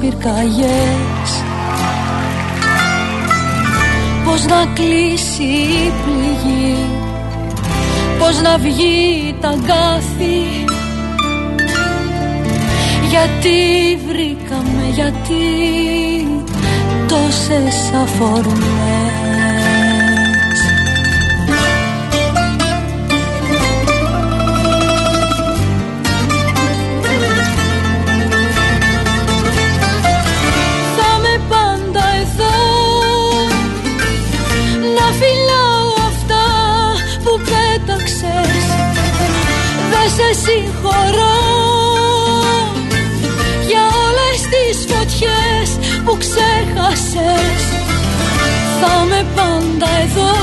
πυρκαγιές. Πώς να κλείσει η πληγή Πώς να βγει τα γκάθη Γιατί βρήκαμε, γιατί τόσες αφορμές σε συγχωρώ. Για όλες τις φωτιές που ξέχασες θα με πάντα εδώ.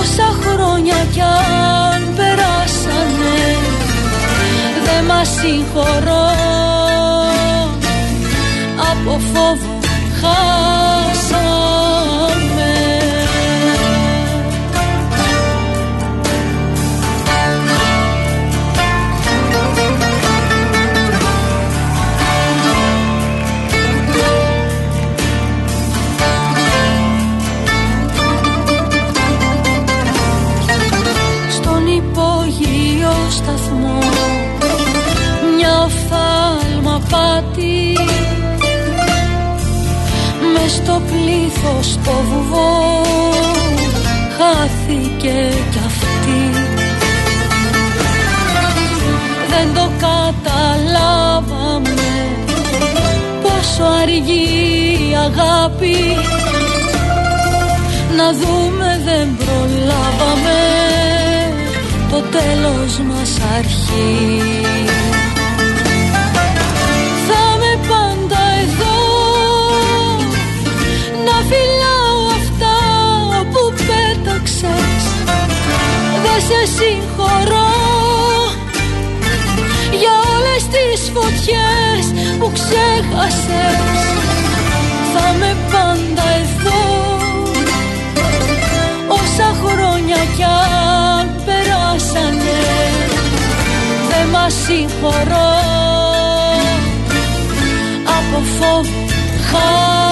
Όσα χρόνια κι αν περάσανε δεν μας συγχωρώ. Από φόβο πλήθος το βουβό. Χάθηκε κι αυτή. Δεν το καταλάβαμε πόσο αργή η αγάπη. Να δούμε δεν προλάβαμε. Το τέλος μας αρχή σε συγχωρώ για όλες τις φωτιές που ξέχασες. Θα με πάντα εδώ όσα χρόνια κι αν περάσανε. Δεν μας συγχωρώ από φόβο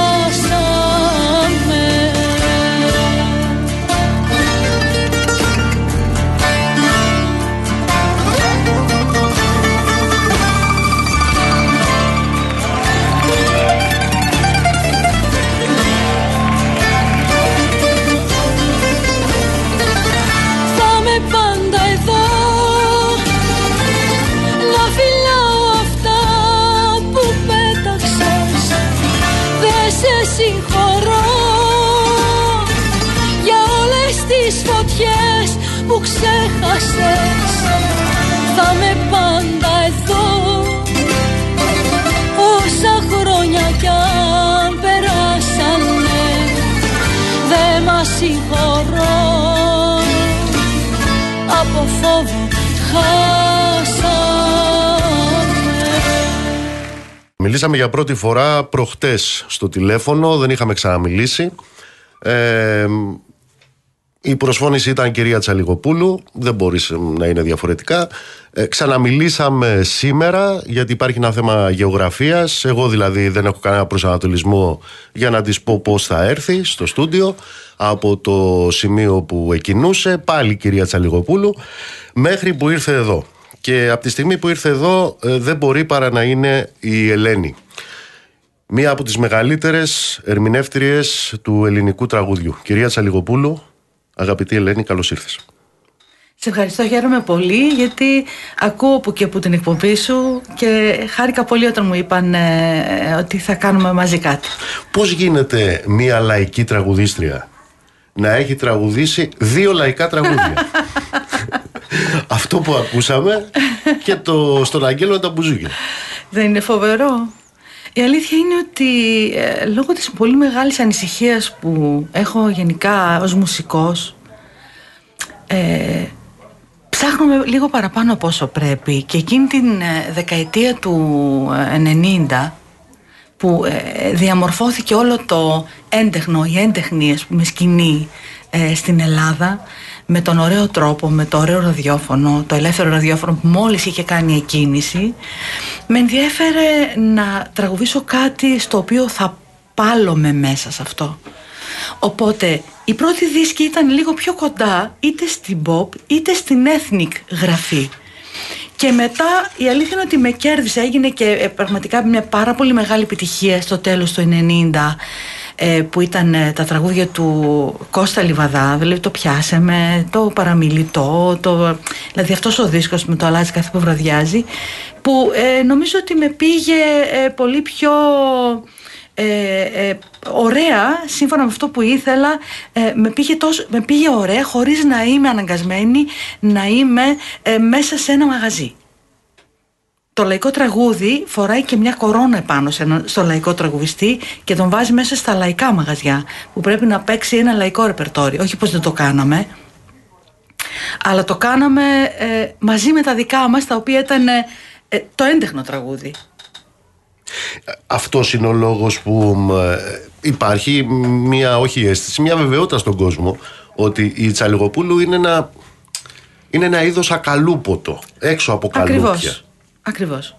ξέχασες θα με πάντα εδώ. Όσα χρόνια κι αν περάσανε δεν μας συγχωρώ από φόβο χάσαμε. Μιλήσαμε για πρώτη φορά προχτές στο τηλέφωνο, δεν είχαμε ξαναμιλήσει. Ε, η προσφώνηση ήταν κυρία Τσαλιγοπούλου, δεν μπορείς να είναι διαφορετικά. Ε, ξαναμιλήσαμε σήμερα γιατί υπάρχει ένα θέμα γεωγραφίας. Εγώ δηλαδή δεν έχω κανένα προσανατολισμό για να της πω πώς θα έρθει στο στούντιο από το σημείο που εκινούσε. Πάλι κυρία Τσαλιγοπούλου μέχρι που ήρθε εδώ. Και από τη στιγμή που ήρθε εδώ ε, δεν μπορεί παρά να είναι η Ελένη. Μία από τις μεγαλύτερες ερμηνεύτριες του ελληνικού τραγουδιού. Κυρία Τσαλιγοπούλου, Αγαπητή Ελένη, καλώς ήρθες. Σε ευχαριστώ, χαίρομαι πολύ γιατί ακούω που και από την εκπομπή σου και χάρηκα πολύ όταν μου είπαν ε, ότι θα κάνουμε μαζί κάτι. Πώς γίνεται μια λαϊκή τραγουδίστρια να έχει τραγουδήσει δύο λαϊκά τραγούδια; Αυτό που ακούσαμε και το, στον Αγγέλο τα μπουζούκια. Δεν είναι φοβερό. Η αλήθεια είναι ότι ε, λόγω της πολύ μεγάλης ανησυχίας που έχω γενικά ως μουσικός ε, ψάχνουμε λίγο παραπάνω από όσο πρέπει. Και εκείνη την ε, δεκαετία του 90 ε, που ε, διαμορφώθηκε όλο το έντεχνο, η έντεχνη ας πούμε, σκηνή ε, στην Ελλάδα με τον ωραίο τρόπο, με το ωραίο ραδιόφωνο, το ελεύθερο ραδιόφωνο που μόλις είχε κάνει εκκίνηση με ενδιέφερε να τραγουδήσω κάτι στο οποίο θα πάλομαι μέσα σε αυτό. Οπότε η πρώτη δίσκη ήταν λίγο πιο κοντά είτε στην pop είτε στην ethnic γραφή. Και μετά η αλήθεια είναι ότι με κέρδισε, έγινε και ε, πραγματικά μια πάρα πολύ μεγάλη επιτυχία στο τέλος του 90 ε, που ήταν ε, τα τραγούδια του Κώστα Λιβαδά, δηλαδή το πιάσαμε, το παραμιλητό, το, δηλαδή αυτός ο δίσκος με το αλλάζει κάθε που βραδιάζει, που νομίζω ότι με πήγε πολύ πιο ε, ε, ωραία, σύμφωνα με αυτό που ήθελα, ε, με, πήγε τόσο, με πήγε ωραία χωρίς να είμαι αναγκασμένη να είμαι ε, μέσα σε ένα μαγαζί. Το λαϊκό τραγούδι φοράει και μια κορώνα επάνω σε στο λαϊκό τραγουδιστή και τον βάζει μέσα στα λαϊκά μαγαζιά που πρέπει να παίξει ένα λαϊκό ρεπερτόριο. Όχι πως δεν το κάναμε, αλλά το κάναμε μαζί με τα δικά μας τα οποία ήταν το έντεχνο τραγούδι. Αυτός είναι ο λόγος που υπάρχει μια όχι αίσθηση, μια βεβαιότητα στον κόσμο ότι η Τσαλιγοπούλου είναι ένα, είναι ένα είδος ακαλούποτο, έξω από καλούπια. Ακριβώς, ακριβώς.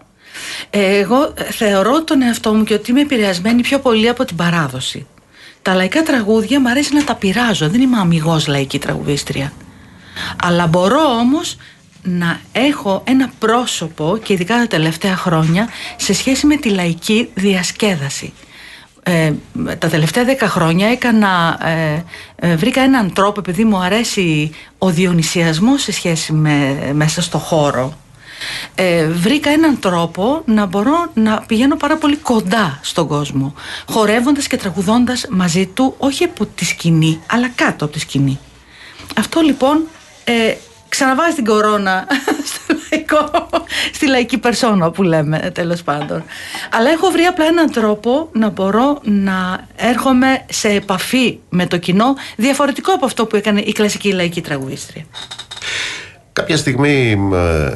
Εγώ θεωρώ τον εαυτό μου και ότι είμαι επηρεασμένη πιο πολύ από την παράδοση. Τα λαϊκά τραγούδια μου αρέσει να τα πειράζω, δεν είμαι αμυγός λαϊκή τραγουδίστρια. Αλλά μπορώ όμως να έχω ένα πρόσωπο και ειδικά τα τελευταία χρόνια σε σχέση με τη λαϊκή διασκέδαση. Ε, τα τελευταία δέκα χρόνια έκανα, ε, ε, βρήκα έναν τρόπο επειδή μου αρέσει ο διονυσιασμός σε σχέση με μέσα στο χώρο ε, βρήκα έναν τρόπο να μπορώ να πηγαίνω πάρα πολύ κοντά στον κόσμο χορεύοντας και τραγουδώντας μαζί του όχι από τη σκηνή αλλά κάτω από τη σκηνή αυτό λοιπόν ε, ξαναβάζει την κορώνα στο λαϊκό, στη λαϊκή περσόνα που λέμε τέλος πάντων. Αλλά έχω βρει απλά έναν τρόπο να μπορώ να έρχομαι σε επαφή με το κοινό διαφορετικό από αυτό που έκανε η κλασική λαϊκή τραγουδίστρια. Κάποια στιγμή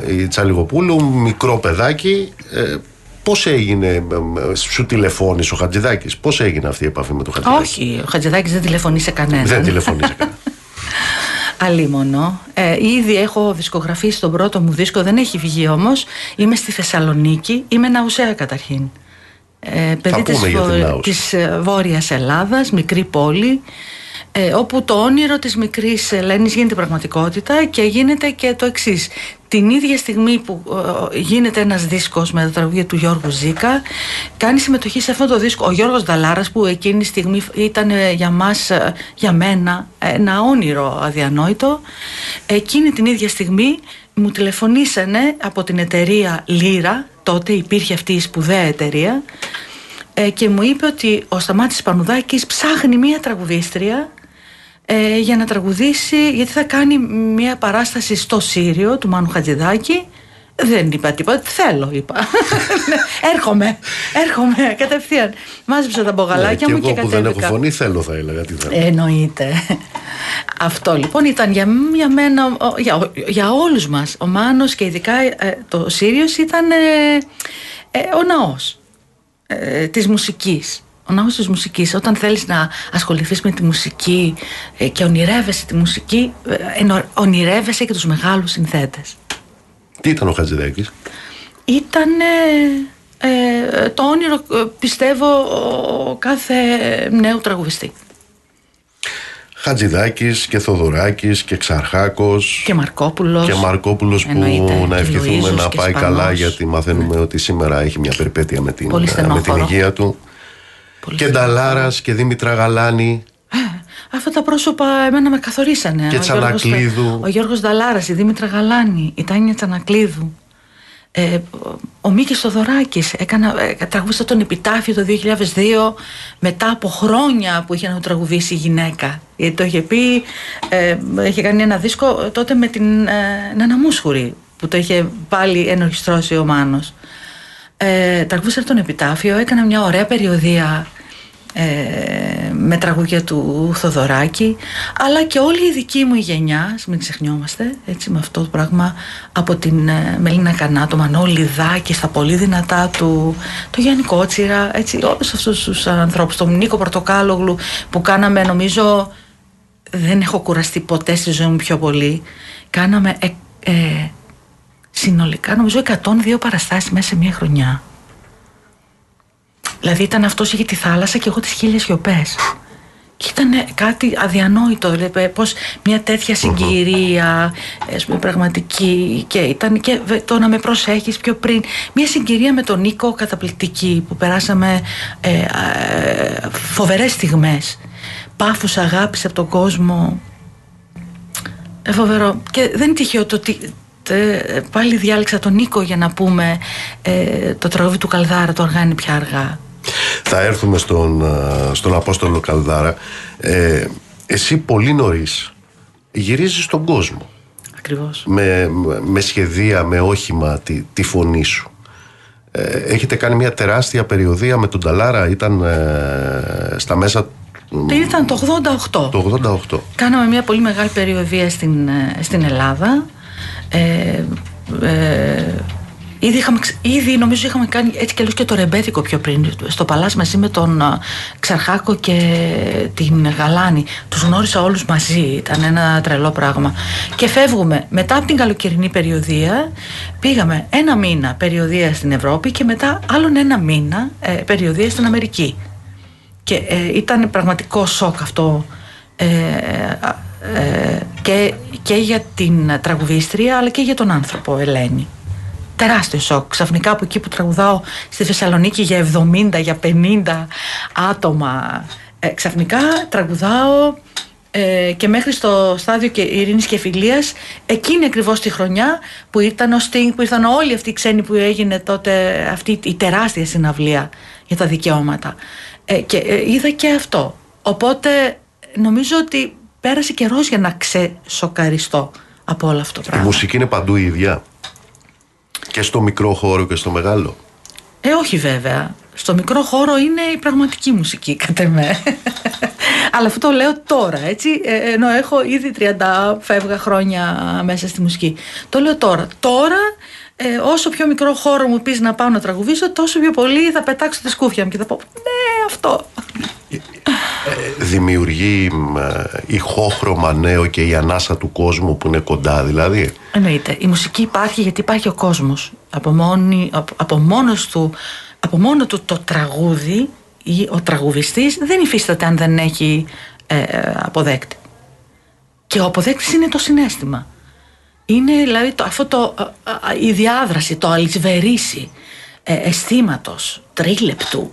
ε, η Τσαλιγοπούλου, μικρό παιδάκι, ε, Πώς έγινε, ε, σου τηλεφώνησε ο Χατζηδάκης, Πώς έγινε αυτή η επαφή με τον Χατζηδάκη; Όχι, ο Χατζηδάκης δεν τηλεφωνεί σε κανέναν. Δεν τηλεφωνεί σε κανέναν. Αλίμονο. Ε, ήδη έχω δισκογραφήσει τον πρώτο μου δίσκο, δεν έχει βγει όμως. Είμαι στη Θεσσαλονίκη, είμαι ναουσαία καταρχήν. Ε, παιδί της, βο... της ε, Βόρειας Ελλάδας, μικρή πόλη ε, όπου το όνειρο της μικρής Ελένης γίνεται πραγματικότητα και γίνεται και το εξής. Την ίδια στιγμή που ε, γίνεται ένας δίσκος με τα τραγούδια του Γιώργου Ζήκα κάνει συμμετοχή σε αυτό το δίσκο. Ο Γιώργος Δαλάρας που εκείνη τη στιγμή ήταν ε, για μας, ε, για μένα ένα όνειρο αδιανόητο εκείνη την ίδια στιγμή μου τηλεφωνήσανε από την εταιρεία Λύρα τότε υπήρχε αυτή η σπουδαία εταιρεία και μου είπε ότι ο Σταμάτης Πανουδάκης ψάχνει μία τραγουδίστρια ε, για να τραγουδήσει γιατί θα κάνει μια παράσταση στο Σύριο του Μάνου Χατζηδάκη. Δεν είπα τίποτα, θέλω είπα. Έρχομαι, έρχομαι κατευθείαν. Μάζεψα τα μπογαλάκια ναι, μου και, και εγώ που δεν έχω φωνή θέλω θα έλεγα τι θέλω. Εννοείται. Αυτό λοιπόν ήταν για, για μένα, για, για όλους μας. Ο Μάνος και ειδικά ε, το Σύριος ήταν ε, ε, ο ναός ε, της μουσικής ο ναός της μουσικής. Όταν θέλεις να ασχοληθείς με τη μουσική ε, και ονειρεύεσαι τη μουσική ε, ονειρεύεσαι και τους μεγάλους συνθέτες. Τι ήταν ο Χατζηδάκης; Ήταν ε, το όνειρο πιστεύω κάθε νέου τραγουδιστή. Χατζηδάκης και Θοδωράκης και Ξαρχάκος και Μαρκόπουλος, και Μαρκόπουλος που να ευχηθούμε να πάει καλά γιατί μαθαίνουμε ότι σήμερα έχει μια περιπέτεια με την, με την υγεία του και Νταλάρας και Δήμητρα Γαλάνη. Ε, αυτά τα πρόσωπα εμένα με καθορίσανε. Και Τσανακλείδου. Ο Γιώργος Νταλάρας, η Δήμητρα Γαλάνη, η Τάνια Τσανακλείδου. Ε, ο Μίκης Θοδωράκης έκανα, ε, τραγούσα τον Επιτάφιο το 2002 μετά από χρόνια που είχε να τραγουδήσει η γυναίκα γιατί το είχε πει ε, είχε κάνει ένα δίσκο τότε με την ε, Νάνα Μούσχουρη που το είχε πάλι ενορχιστρώσει ο Μάνος ε, τραγούσα τον Επιτάφιο, έκανα μια ωραία περιοδία ε, με τραγούδια του Θοδωράκη αλλά και όλη η δική μου γενιά μην ξεχνιόμαστε έτσι με αυτό το πράγμα από την ε, Μελίνα Κανά το Μανώλη Δάκη στα πολύ δυνατά του το Γιάννη Κότσιρα έτσι όλους αυτούς τους ανθρώπους τον Νίκο Πορτοκάλογλου που κάναμε νομίζω δεν έχω κουραστεί ποτέ στη ζωή μου πιο πολύ κάναμε ε, ε, συνολικά νομίζω 102 παραστάσεις μέσα σε μια χρονιά Δηλαδή ήταν αυτός είχε τη θάλασσα και εγώ τις χίλιες σιωπές. Και ήταν κάτι αδιανόητο, δηλαδή πως μια τέτοια συγκυρία, πούμε, πραγματική και ήταν και το να με προσέχεις πιο πριν. Μια συγκυρία με τον Νίκο καταπληκτική που περάσαμε ε, ε, φοβερές στιγμές. Πάφους αγάπης από τον κόσμο. Ε, φοβερό. Και δεν είναι τυχαίο το ότι ε, πάλι διάλεξα τον Νίκο για να πούμε ε, το τραγούδι του Καλδάρα, το οργάνει πια αργά. Θα έρθουμε στον, στον Απόστολο Καλδάρα. Ε, εσύ πολύ νωρίς γυρίζεις στον κόσμο. Ακριβώς. Με, με σχεδία, με όχημα τη, τη φωνή σου. Ε, έχετε κάνει μια τεράστια περιοδία με τον Ταλάρα, ήταν ε, στα μέσα ήταν το 88. Το 88. Κάναμε μια πολύ μεγάλη περιοδία στην, στην Ελλάδα. Ε, ε, Ήδη, είχαμε, ήδη νομίζω είχαμε κάνει έτσι και και το ρεμπέτικο πιο πριν στο Παλάς μαζί με τον Ξαρχάκο και την Γαλάνη. Τους γνώρισα όλους μαζί, ήταν ένα τρελό πράγμα. Και φεύγουμε μετά από την καλοκαιρινή περιοδία, πήγαμε ένα μήνα περιοδία στην Ευρώπη και μετά άλλον ένα μήνα ε, περιοδία στην Αμερική. Και ε, ήταν πραγματικό σοκ αυτό ε, ε, και, και για την τραγουδίστρια αλλά και για τον άνθρωπο Ελένη. Τεράστιο σοκ. Ξαφνικά από εκεί που τραγουδάω στη Θεσσαλονίκη για 70, για 50 άτομα, ε, ξαφνικά τραγουδάω ε, και μέχρι στο στάδιο και ειρήνης και φιλίας εκείνη ακριβώς τη χρονιά που ήταν ο Sting, που ήρθαν όλοι αυτοί οι ξένοι που έγινε τότε αυτή η τεράστια συναυλία για τα δικαιώματα. Ε, και ε, είδα και αυτό. Οπότε νομίζω ότι πέρασε καιρός για να ξεσοκαριστώ από όλο αυτό το πράγμα. Η μουσική είναι παντού η ίδια. Και στο μικρό χώρο και στο μεγάλο. Ε, όχι βέβαια. Στο μικρό χώρο είναι η πραγματική μουσική, κατά με. Αλλά αυτό το λέω τώρα, έτσι. Ε, ενώ έχω ήδη 30 φεύγα χρόνια μέσα στη μουσική. Το λέω τώρα. Τώρα, ε, όσο πιο μικρό χώρο μου πεις να πάω να τραγουδήσω, τόσο πιο πολύ θα πετάξω τη σκούφια μου και θα πω Ναι, αυτό. Ε, δημιουργεί ε, ηχόχρωμα νέο και η ανάσα του κόσμου που είναι κοντά δηλαδή. Εννοείται. Η μουσική υπάρχει γιατί υπάρχει ο κόσμος. Από, μόνη, από, μόνος του, από μόνο του το τραγούδι ή ο τραγουδιστής δεν υφίσταται αν δεν έχει ε, αποδέκτη. Και ο αποδέκτης είναι το συνέστημα. Είναι δηλαδή το, αυτό το, η διάδραση, το αλυσβερίσι ε, αισθήματος, τρίλεπτου,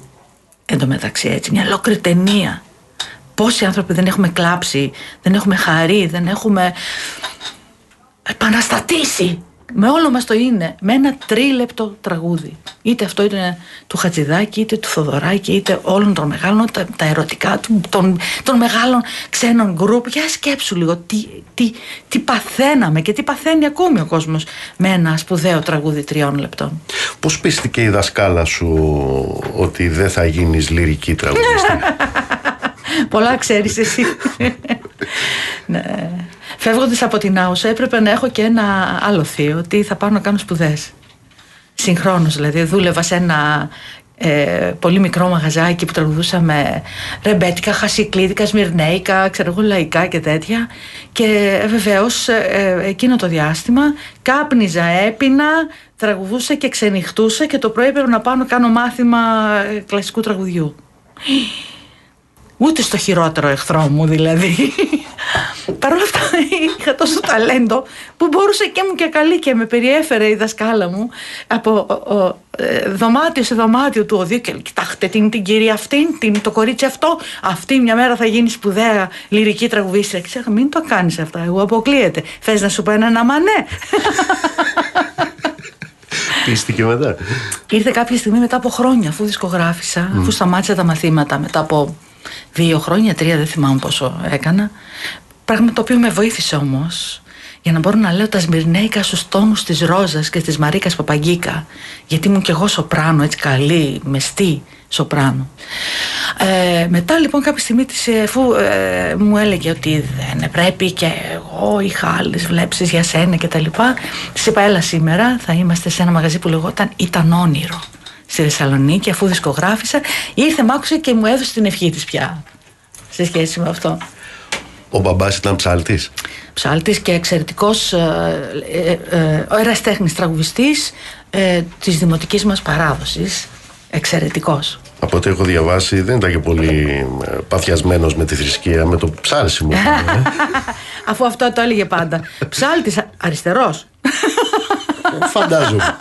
εν τω μεταξύ έτσι, μια ολόκληρη ταινία Πόσοι άνθρωποι δεν έχουμε κλάψει, δεν έχουμε χαρεί, δεν έχουμε επαναστατήσει με όλο μας το είναι, με ένα τρίλεπτο τραγούδι. Είτε αυτό είναι του Χατζηδάκη, είτε του Θοδωράκη, είτε όλων των μεγάλων, τα, τα ερωτικά των, των μεγάλων ξένων γκρουπ. Για σκέψου λίγο τι, τι, τι παθαίναμε και τι παθαίνει ακόμη ο κόσμος με ένα σπουδαίο τραγούδι τριών λεπτών. Πώς πίστηκε η δασκάλα σου ότι δεν θα γίνεις λυρική τραγουδιστή. Πολλά ξέρεις εσύ. ναι. Φεύγοντας από την Άουσα έπρεπε να έχω και ένα άλλο θείο ότι θα πάω να κάνω σπουδές. Συγχρόνως δηλαδή δούλευα σε ένα ε, πολύ μικρό μαγαζάκι που τραγουδούσαμε ρεμπέτικα, χασικλίδικα, σμυρνέικα, ξέρω εγώ λαϊκά και τέτοια και ε, βεβαίως ε, εκείνο το διάστημα κάπνιζα, έπινα, τραγουδούσα και ξενυχτούσα και το πρωί έπρεπε να πάω να κάνω μάθημα ε, κλασικού τραγουδιού. Ούτε στο χειρότερο εχθρό μου δηλαδή. Παρ' όλα αυτά είχα τόσο ταλέντο που μπορούσε και μου και καλή και με περιέφερε η δασκάλα μου από ο, ε, δωμάτιο σε δωμάτιο του οδείου και κοιτάξτε την, την κυρία αυτήν, την, το κορίτσι αυτό, αυτή μια μέρα θα γίνει σπουδαία λυρική τραγουδίστρια. Και ξέχα, μην το κάνεις αυτά, εγώ αποκλείεται. Θες να σου πω ένα ναι. Πίστηκε μετά. Ήρθε κάποια στιγμή μετά από χρόνια, αφού δισκογράφησα, αφού σταμάτησα τα μαθήματα μετά από δύο χρόνια, τρία, δεν θυμάμαι πόσο έκανα. Πράγμα το οποίο με βοήθησε όμως για να μπορώ να λέω τα σμυρνέικα στους τόνους της Ρόζας και της Μαρίκας Παπαγκίκα. Γιατί ήμουν κι εγώ σοπράνο, έτσι καλή, μεστή, σοπράνο. Ε, μετά λοιπόν κάποια στιγμή της, αφού ε, μου έλεγε ότι δεν πρέπει και εγώ είχα άλλες βλέψεις για σένα και τα λοιπά της είπα έλα σήμερα θα είμαστε σε ένα μαγαζί που λεγόταν Ήταν όνειρο στη Θεσσαλονίκη αφού δισκογράφησα ήρθε μ' άκουσε και μου έδωσε την ευχή της πια σε σχέση με αυτό ο μπαμπάς ήταν ψάλτης; Ψάλτης και εξαιρετικός ε, ε, ε, ο εραστέχνης τραγουδιστής ε, της δημοτικής μας παράδοσης. Εξαιρετικός. Από ό,τι έχω διαβάσει δεν ήταν και πολύ ε, παθιασμένος με τη θρησκεία, με το ψάλσιμο. Αφού αυτό το έλεγε πάντα. Ψάλτης αριστερός. Φαντάζομαι.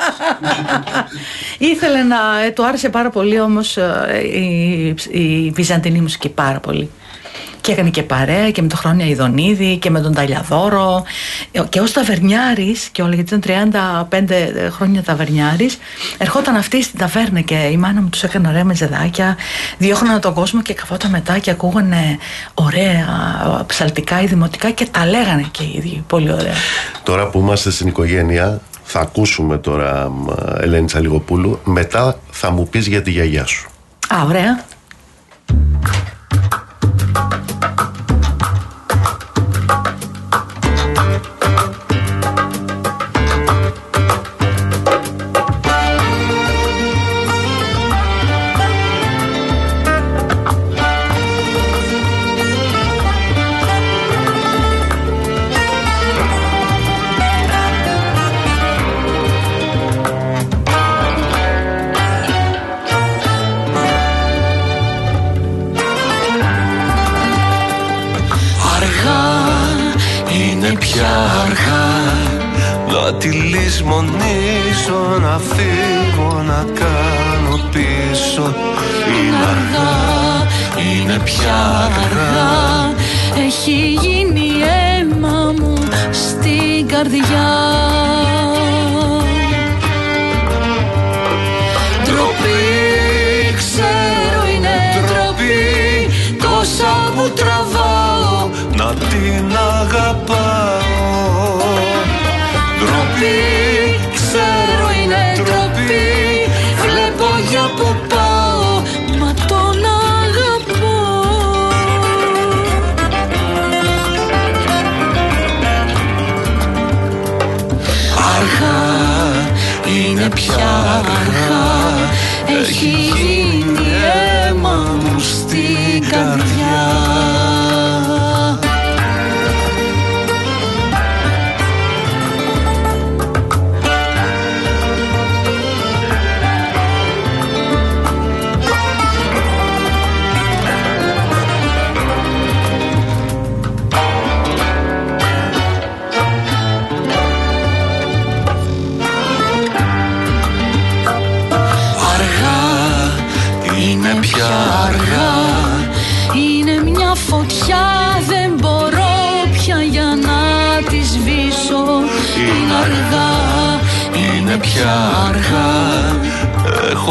Ήθελε να. Ε, του άρεσε πάρα πολύ όμως ε, η, η βυζαντινή μουσική πάρα πολύ. Και έκανε και παρέα και με τον Χρόνια Ιδονίδη και με τον Ταλιαδόρο και ως ταβερνιάρης και όλα γιατί ήταν 35 χρόνια ταβερνιάρης ερχόταν αυτή στην ταβέρνα και η μάνα μου τους έκανε ωραία μεζεδάκια διώχνανε τον κόσμο και καβόταν μετά και ακούγανε ωραία ψαλτικά ή δημοτικά και τα λέγανε και οι ίδιοι πολύ ωραία Τώρα που είμαστε στην οικογένεια θα ακούσουμε τώρα Ελένη Τσαλιγοπούλου μετά θα μου πεις για τη γιαγιά σου. Α, ωραία πια αργά. Έχει γίνει αίμα μου στην καρδιά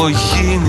Έχω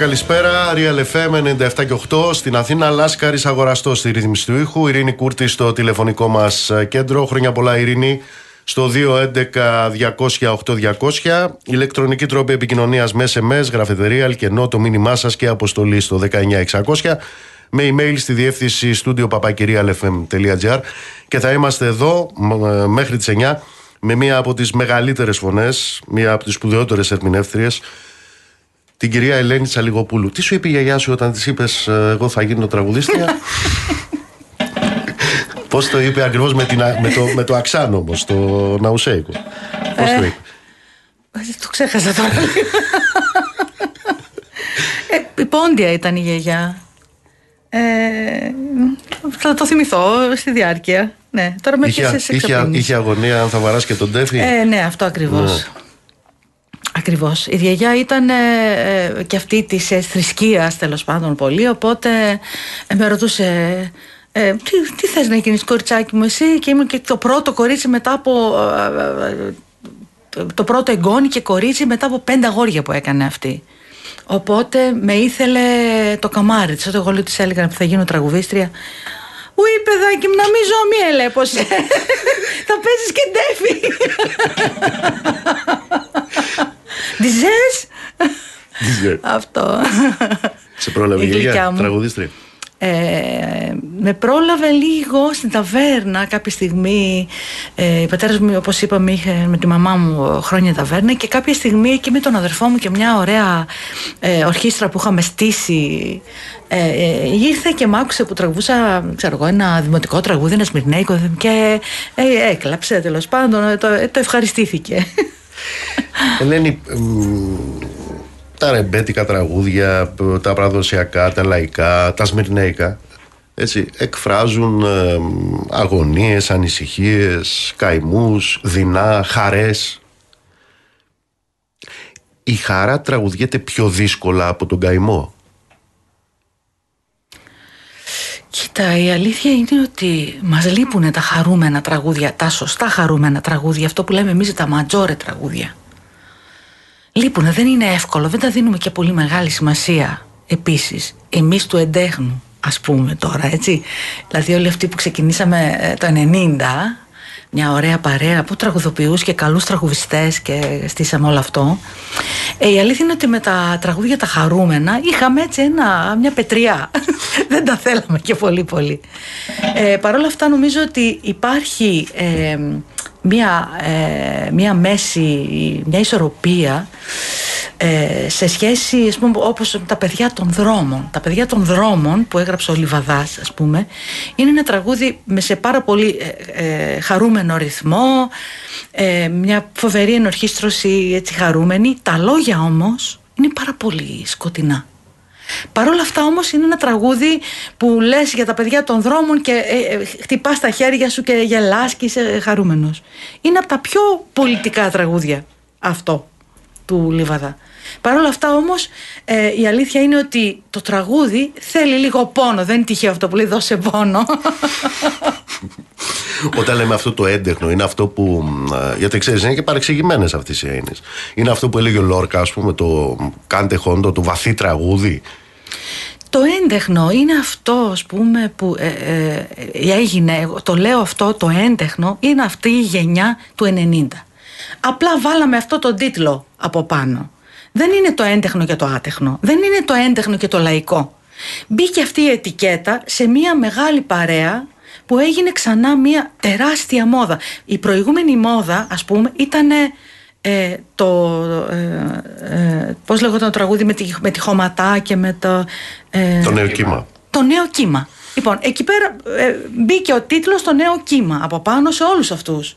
Καλησπέρα, καλησπέρα. Real FM 97 και 8 στην Αθήνα. Λάσκαρης αγοραστός στη ρύθμιση του ήχου. Ειρήνη Κούρτη στο τηλεφωνικό μας κέντρο. Χρόνια πολλά, Ειρήνη. Στο 211-200-8200. Ηλεκτρονική τρόπη επικοινωνίας με SMS, γραφετερία, αλκενό, το μήνυμά σας και αποστολή στο 19600. Με email στη διεύθυνση στούντιο papakirialfm.gr και θα είμαστε εδώ μ, ε, μέχρι τις 9 με μία από τις μεγαλύτερες φωνές, μία από τις σπουδαιότερες ερμηνεύτριες την κυρία Ελένη Τσαλιγοπούλου. Τι σου είπε η γιαγιά σου όταν της είπες, Εγώ θα γίνω τραγουδίστρια. Πώς το είπε ακριβώς με, την α- με, το, με το αξάνο όμως, το ναουσέικο; Πώς το είπε; Το ξέχασα τώρα. ε, η πόντια ήταν η γιαγιά. Ε, θα το θυμηθώ στη διάρκεια. Ναι, τώρα με Είχε, έχεις είχε, εξαπίνεις. είχε αγωνία αν θα βαράς και τον τέφι. Ε, ναι, αυτό ακριβώς. Ναι. Ακριβώς. Η γιαγιά ήταν ε, ε, και αυτή της ε, θρησκείας τέλος πάντων πολύ, οπότε ε, με ρωτούσε ε, τι, τι θες να γίνεις κοριτσάκι μου εσύ; Και ήμουν και το πρώτο κορίτσι μετά από ε, ε, ε, το, το πρώτο εγγόνι και κορίτσι μετά από πέντε αγόρια που έκανε αυτή. Οπότε με ήθελε το καμάρι της. Όταν εγώ λέω της έλεγα που θα γίνω τραγουδίστρια. Ουι παιδάκι μου να μην ζω μη ελέπωσε. θα παίζεις και ντέφι. Διζές. Αυτό. Σε πρόλαβε η Η γλυκιά γιαγιά, μου. τραγουδίστρια. Ε, με πρόλαβε λίγο στην ταβέρνα κάποια στιγμή. Ε, ο πατέρας μου όπως είπαμε είχε με τη μαμά μου χρόνια ταβέρνα και κάποια στιγμή εκεί με τον αδερφό μου και μια ωραία ε, ορχήστρα που είχαμε στήσει ε, ε, ήρθε και μ' άκουσε που τραγουδούσα ξέρω εγώ, ένα δημοτικό τραγούδι, ένα σμυρνέικο και ε, έκλαψε τέλος πάντων ε, το, ε, το ευχαριστήθηκε. Ελένη, μ, τα ρεμπέτικα τραγούδια, π, τα παραδοσιακά, τα λαϊκά, τα σμυρνέικα, έτσι, εκφράζουν ε, μ, αγωνίες, ανησυχίες, καημούς, δεινά, χαρές. Η χαρά τραγουδιέται πιο δύσκολα από τον καημό. Κοίτα, η αλήθεια είναι ότι μας λείπουν τα χαρούμενα τραγούδια, τα σωστά χαρούμενα τραγούδια, αυτό που λέμε εμείς τα ματζόρε τραγούδια. Λείπουν, δεν είναι εύκολο, δεν τα δίνουμε και πολύ μεγάλη σημασία. Επίσης, εμείς του εντέχνου, ας πούμε τώρα, έτσι. Δηλαδή όλοι αυτοί που ξεκινήσαμε ε, το 90, μια ωραία παρέα από τραγουδοποιούς και καλούς τραγουδιστές και στήσαμε όλο αυτό. Ε, η αλήθεια είναι ότι με τα τραγούδια τα χαρούμενα είχαμε έτσι ένα, μια πετριά. Δεν τα θέλαμε και πολύ πολύ. Ε, Παρ' όλα αυτά νομίζω ότι υπάρχει ε, μια, ε, μια μέση, μια ισορροπία ε, σε σχέση ας πούμε, όπως τα παιδιά των δρόμων. Τα παιδιά των δρόμων που έγραψε ο Λιβαδάς ας πούμε είναι ένα τραγούδι με σε πάρα πολύ ε, ε, χαρούμενο ρυθμό ε, μια φοβερή ενορχίστρωση έτσι χαρούμενη. Τα λόγια όμως είναι πάρα πολύ σκοτεινά. Παρ' όλα αυτά όμως είναι ένα τραγούδι που λες για τα παιδιά των δρόμων και ε, ε, χτυπάς τα χέρια σου και γελάς και είσαι χαρούμενος. Είναι από τα πιο πολιτικά τραγούδια αυτό του Λίβαδα. Παρ' όλα αυτά όμως ε, η αλήθεια είναι ότι το τραγούδι θέλει λίγο πόνο. Δεν είναι τυχαίο αυτό που λέει δώσε πόνο. Όταν λέμε αυτό το έντεχνο, είναι αυτό που. Γιατί ξέρεις, είναι και παρεξηγημένες αυτές οι έννοιες. Είναι αυτό που έλεγε ο Λόρκα, ας πούμε, το κάντε χόντο, το βαθύ τραγούδι. Το έντεχνο είναι αυτό ας πούμε που ε, ε, έγινε, το λέω αυτό το έντεχνο είναι αυτή η γενιά του 90. Απλά βάλαμε αυτό το τίτλο από πάνω. Δεν είναι το έντεχνο και το άτεχνο. Δεν είναι το έντεχνο και το λαϊκό. Μπήκε αυτή η ετικέτα σε μια μεγάλη παρέα που έγινε ξανά μια τεράστια μόδα. Η προηγούμενη μόδα, ας πούμε, ήταν ε, το. Ε, ε, Πώς λέγονταν το τραγούδι με τη, με τη χωματά και με το. Ε, το νέο κύμα. Το νέο κύμα. Λοιπόν, εκεί πέρα ε, μπήκε ο τίτλος το νέο κύμα από πάνω σε όλους αυτούς.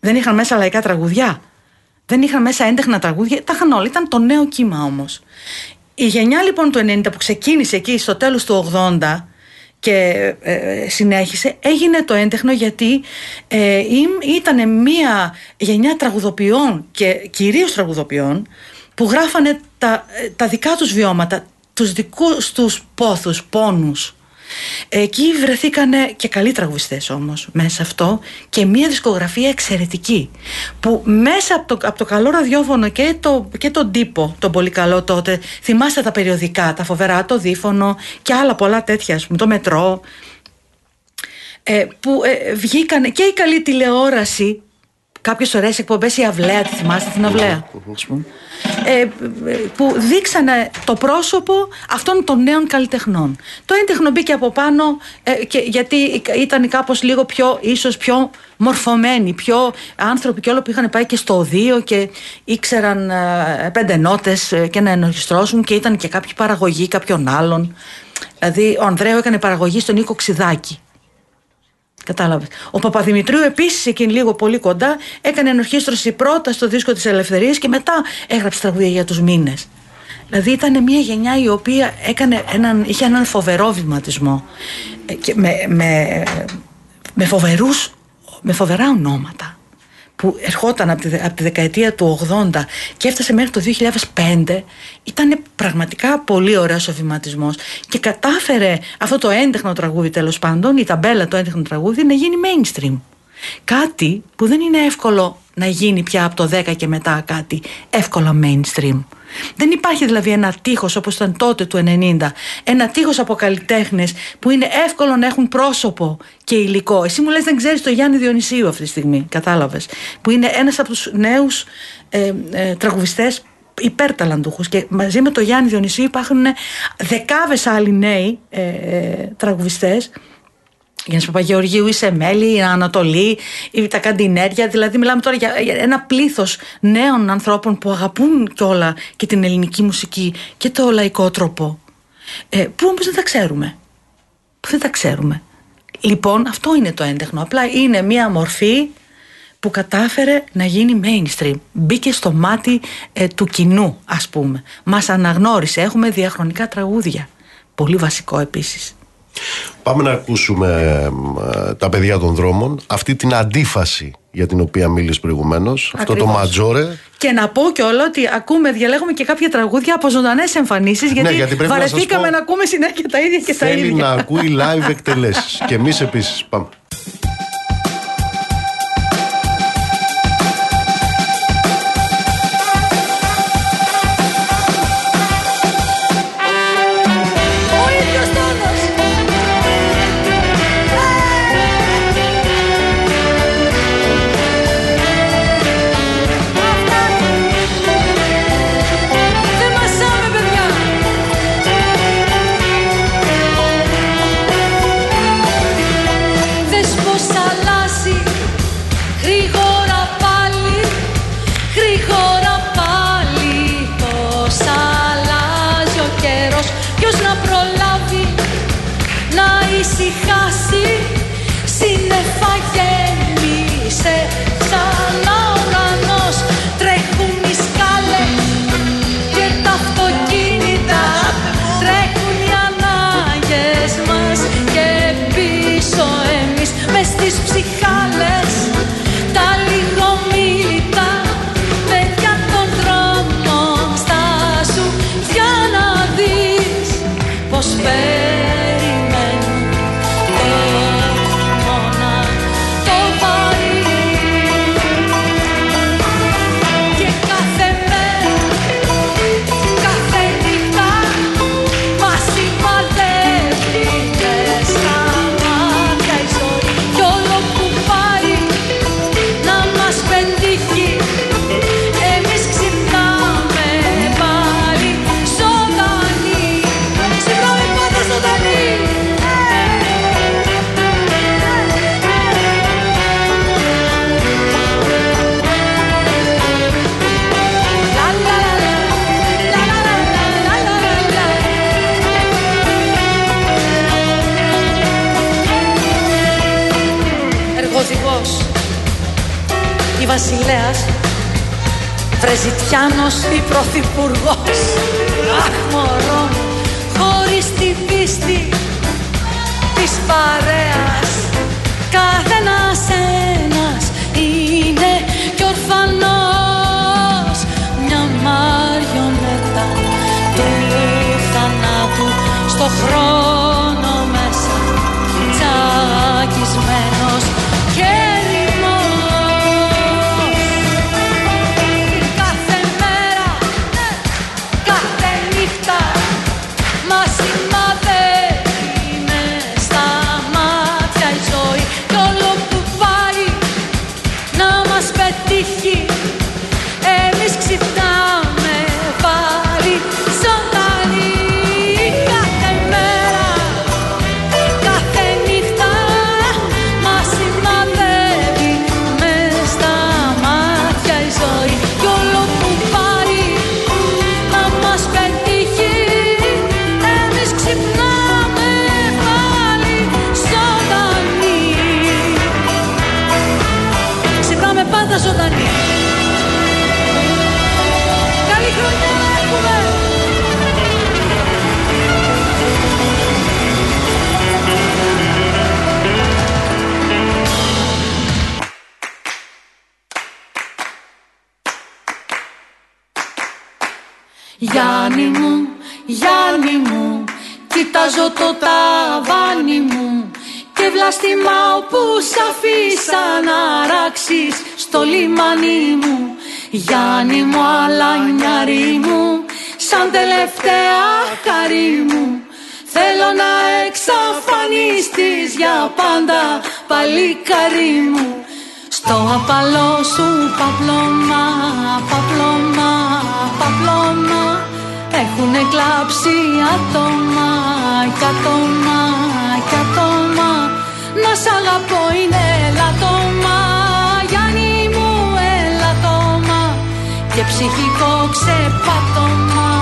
Δεν είχαν μέσα λαϊκά τραγουδιά. Δεν είχαν μέσα έντεχνα τραγούδια. Τα είχαν όλα. Ήταν το νέο κύμα όμως. Η γενιά λοιπόν του 90 που ξεκίνησε εκεί στο τέλος του 80 και ε, συνέχισε. Έγινε το έντεχνο γιατί ε, ήταν μια γενιά τραγουδοποιών και κυρίως τραγουδοποιών που γράφανε τα, ε, τα δικά τους βιώματα τους δικούς τους πόθους, πόνους Εκεί βρεθήκανε και καλοί τραγουδιστές όμως μέσα σε αυτό και μια δισκογραφία εξαιρετική που μέσα από το, από το καλό ραδιόφωνο και, το, και τον τύπο, τον πολύ καλό τότε, θυμάστε τα περιοδικά, τα φοβερά, το δίφωνο και άλλα πολλά τέτοια, ας πούμε, το μετρό, ε, που ε, βγήκανε και η καλή τηλεόραση κάποιες ωραίες εκπομπές, η Αυλαία, τη θυμάστε την Αυλαία, ε, που δείξανε το πρόσωπο αυτών των νέων καλλιτεχνών. Το έντεχνο μπήκε από πάνω ε, και, γιατί ήταν κάπως λίγο πιο, ίσως πιο μορφωμένοι, πιο άνθρωποι και όλο που είχαν πάει και στο οδείο και ήξεραν ε, πέντε νότες ε, και να ενορχιστρώσουν και ήταν και κάποιοι παραγωγοί κάποιων άλλων. Δηλαδή ο Ανδρέο έκανε παραγωγή στον Νίκο Ξιδάκη Κατάλαβες. Ο Παπαδημητρίου επίσης εκείνη λίγο πολύ κοντά έκανε ενορχίστρωση πρώτα στο δίσκο της Ελευθερίας και μετά έγραψε τραγούδια για τους μήνες. Δηλαδή ήταν μια γενιά η οποία έκανε έναν, είχε έναν φοβερό βηματισμό ε, και με, με, με, φοβερούς, με φοβερά ονόματα που ερχόταν από τη, από τη δεκαετία του 80 και έφτασε μέχρι το 2005 ήταν πραγματικά πολύ ωραίος ο βηματισμός και κατάφερε αυτό το έντεχνο τραγούδι τέλος πάντων η ταμπέλα το έντεχνο τραγούδι να γίνει mainstream. Κάτι που δεν είναι εύκολο να γίνει πια από το 10 και μετά κάτι εύκολο mainstream δεν υπάρχει δηλαδή ένα τείχος όπως ήταν τότε του 90, ένα τείχος από καλλιτέχνες που είναι εύκολο να έχουν πρόσωπο και υλικό. Εσύ μου λες, δεν ξέρεις το Γιάννη Διονυσίου αυτή τη στιγμή, κατάλαβες. Που είναι ένας από τους νέους ε, ε, τραγουδιστές υπερταλαντούχους και μαζί με το Γιάννη Διονυσίου υπάρχουν δεκάβες άλλοι νέοι ε, ε, τραγουδιστές Γιάννη Παπαγεωργίου, η Σεμέλη, η Ανατολή, η τα Καντινέρια. Δηλαδή, μιλάμε τώρα για ένα πλήθος νέων ανθρώπων που αγαπούν κιόλα και την ελληνική μουσική και το λαϊκό τρόπο. Ε, που όμως δεν τα ξέρουμε; Που δεν τα ξέρουμε; Λοιπόν, αυτό είναι το έντεχνο. Απλά είναι μία μορφή που κατάφερε να γίνει mainstream. Μπήκε στο μάτι ε, του κοινού, ας πούμε. Μας αναγνώρισε. Έχουμε διαχρονικά τραγούδια. Πολύ βασικό επίσης. Πάμε να ακούσουμε ε, τα παιδιά των δρόμων, αυτή την αντίφαση για την οποία μίλησε προηγουμένως, αυτό το ματζόρε. Και να πω κιόλα ότι ακούμε, διαλέγουμε και κάποια τραγούδια από ζωντανές εμφανίσεις, γιατί, ναι, γιατί βαρεθήκαμε να, να, ακούμε συνέχεια τα ίδια και τα ίδια. Θέλει να ακούει live εκτελέσεις. και εμείς επίσης. Πάμε. Που σ' αφήσα να ράξεις στο λιμάνι μου. Γιάννη μου, αλανιάρι μου Σαν τελευταία χαρή μου. Θέλω να εξαφανιστείς για πάντα παλικάρι μου. Στο απαλό σου παπλώμα, παπλώμα, παπλώμα Έχουνε κλάψει άτομα κι άτομα κι άτομα Να σ' αγαπώ είναι ελαττώμα. Γιάννη μου ελαττώμα. Και ψυχικό ξεπάτωμα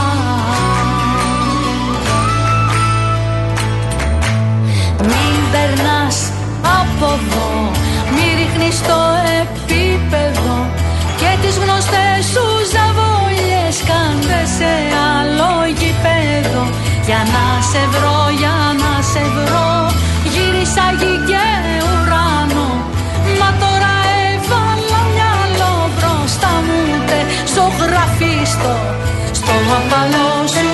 Μην περνάς από εδώ. Μη ρίχνεις το επίπεδο. Και τις γνωστές σου ζαβόλιες Κάντε σε άλλο γηπέδο Για να σε βρω, για να σε βρω Γύρισα γη και ουράνο. Μα τώρα έβαλα μυαλό μπροστά μου Τε ζωγραφίστο Στο απαλό σου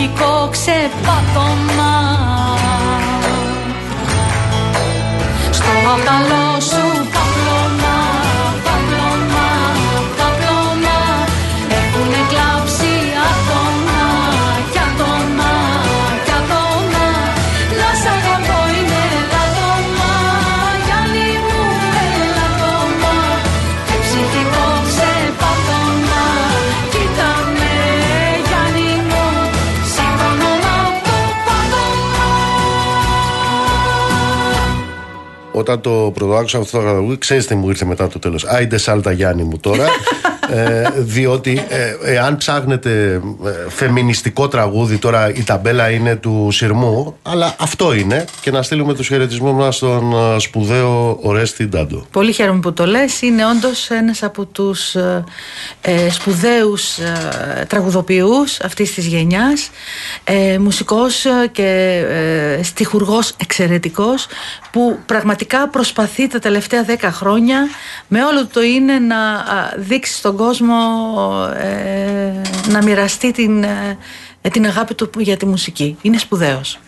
ψυχικό ξεπάτωμα. Στο απαλό όταν το πρωτοάκουσα αυτό το τραγούδι, ξέρεις τι μου ήρθε μετά το τέλος. Άιντε Σάλτα Γιάννη μου τώρα. ε, διότι ε, εάν ψάχνετε ε, φεμινιστικό τραγούδι, τώρα η ταμπέλα είναι του Συρμού, αλλά αυτό είναι. Και να στείλουμε του χαιρετισμού μας στον ε, σπουδαίο Ορέστη Ντάντο. Πολύ χαίρομαι που το λες. Είναι όντως ένας από τους ε, ε, σπουδαίους ε, τραγουδοποιούς αυτής της γενιάς. Ε, Μουσικός και ε, στιχουργός εξαιρετικός που πραγματικά προσπαθεί τα τελευταία δέκα χρόνια με όλο το είναι να δείξει στον κόσμο ε, να μοιραστεί την, ε, την αγάπη του για τη μουσική. Είναι σπουδαίος.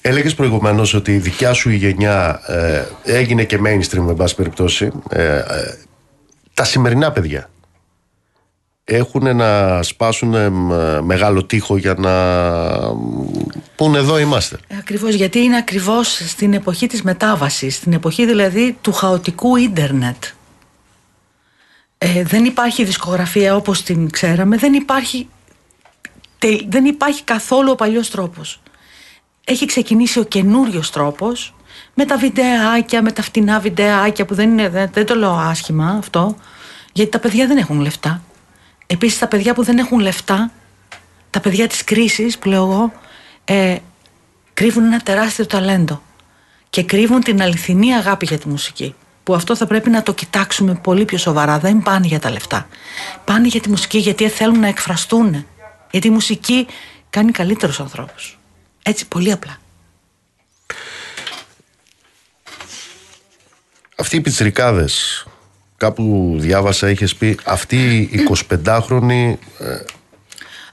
Έλεγες προηγουμένως ότι η δικιά σου η γενιά ε, έγινε και mainstream με πάση περιπτώσει. τα σημερινά παιδιά έχουν να σπάσουν μεγάλο τείχο για να πούνε εδώ είμαστε. Ακριβώς γιατί είναι ακριβώς στην εποχή της μετάβασης, στην εποχή δηλαδή του χαοτικού ίντερνετ. Ε, δεν υπάρχει δισκογραφία όπως την ξέραμε, δεν υπάρχει, δεν υπάρχει καθόλου ο παλιός τρόπος. Έχει ξεκινήσει ο καινούριος τρόπος με τα βιντεάκια, με τα φτηνά βιντεάκια που δεν, είναι, δεν, δεν το λέω άσχημα αυτό, γιατί τα παιδιά δεν έχουν λεφτά. Επίσης τα παιδιά που δεν έχουν λεφτά, τα παιδιά της κρίσης που λέω εγώ, ε, κρύβουν ένα τεράστιο ταλέντο και κρύβουν την αληθινή αγάπη για τη μουσική. Που αυτό θα πρέπει να το κοιτάξουμε πολύ πιο σοβαρά. Δεν πάνε για τα λεφτά. Πάνε για τη μουσική γιατί θέλουν να εκφραστούν. Γιατί η μουσική κάνει καλύτερους ανθρώπους. Έτσι, πολύ απλά. Αυτοί οι πιτσρικάδες κάπου διάβασα, είχες πει αυτοί οι 25χρονοι ε,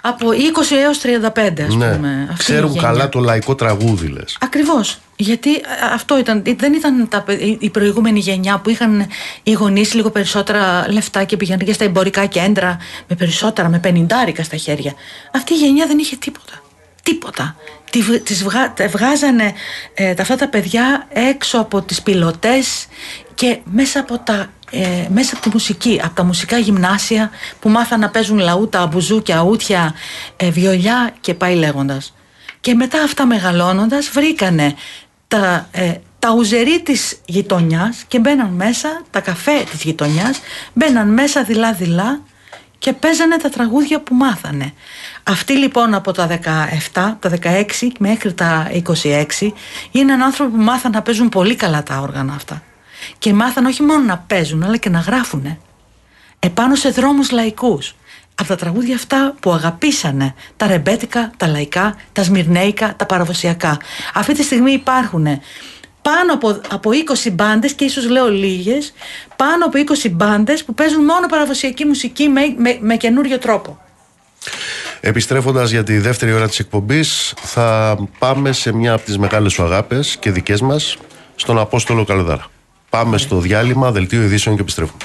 από 20 έως 35 ας ναι. πούμε. Αυτή Ξέρουν καλά το λαϊκό τραγούδι λες. Ακριβώς. Γιατί αυτό ήταν, δεν ήταν τα, η προηγούμενη γενιά που είχαν οι γονείς λίγο περισσότερα λεφτά και πήγαιναν και στα εμπορικά κέντρα με περισσότερα, με πενιντάρικα στα χέρια. Αυτή η γενιά δεν είχε τίποτα. Τίποτα. Τις βγα, βγάζανε ε, αυτά τα παιδιά έξω από τις πιλωτές και μέσα από τα ε, μέσα από τη μουσική, από τα μουσικά γυμνάσια που μάθαν να παίζουν λαούτα, μπουζούκια, ούτια, ε, βιολιά και πάει λέγοντας. Και μετά αυτά μεγαλώνοντας βρήκανε τα, ε, τα ουζερί της γειτονιάς και μπαίναν μέσα, τα καφέ της γειτονιάς, μπαίναν μέσα δειλά-δειλά και παίζανε τα τραγούδια που μάθανε. Αυτοί λοιπόν από τα 17, τα 16 μέχρι τα 26 είναι άνθρωποι που μάθαν να παίζουν πολύ καλά τα όργανα αυτά. Και μάθαν όχι μόνο να παίζουν αλλά και να γράφουν επάνω σε δρόμους λαϊκούς από τα τραγούδια αυτά που αγαπήσανε τα ρεμπέτικα, τα λαϊκά, τα σμυρνέικα, τα παραδοσιακά. Αυτή τη στιγμή υπάρχουν πάνω από, από 20 μπάντες και ίσως λέω λίγες πάνω από 20 μπάντες που παίζουν μόνο παραδοσιακή μουσική με, με, με καινούριο τρόπο. Επιστρέφοντας για τη δεύτερη ώρα της εκπομπής θα πάμε σε μια από τις μεγάλες σου αγάπες και δικές μας στον Απόστολο Καλδάρα. Πάμε στο διάλειμμα, δελτίο ειδήσεων και επιστρέφουμε.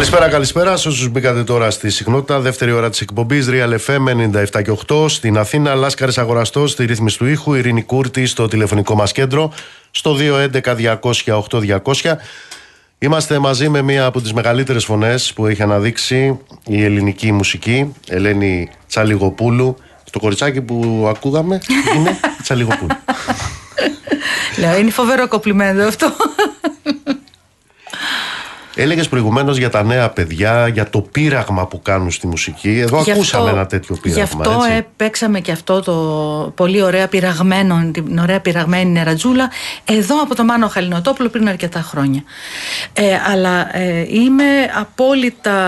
Καλησπέρα, καλησπέρα σε όσους μπήκατε τώρα στη συχνότητα. Δεύτερη ώρα της εκπομπής Real FM 97 και 8 στην Αθήνα. Λάσκαρης Αγοραστός στη ρύθμιση του ήχου. Ειρήνη Κούρτη στο τηλεφωνικό μας κέντρο στο 211-200-8200. Είμαστε μαζί με μία από τις μεγαλύτερες φωνές που έχει αναδείξει η ελληνική μουσική, Ελένη Τσαλιγοπούλου. Το κοριτσάκι που ακούγαμε είναι Τσαλιγοπούλου. Λέω, είναι φοβερό κοπλιμέντο αυτό. Έλεγες προηγουμένως για τα νέα παιδιά, για το πείραγμα που κάνουν στη μουσική. Εδώ Γι' ακούσαμε αυτό- ένα τέτοιο πείραγμα. Γι' αυτό έτσι. ε, παίξαμε και αυτό το πολύ ωραία πειραγμένο, την ωραία πειραγμένη νερατζούλα εδώ από το Μάνο Χαλινοτόπουλο πριν αρκετά χρόνια. Ε, αλλά ε, είμαι απόλυτα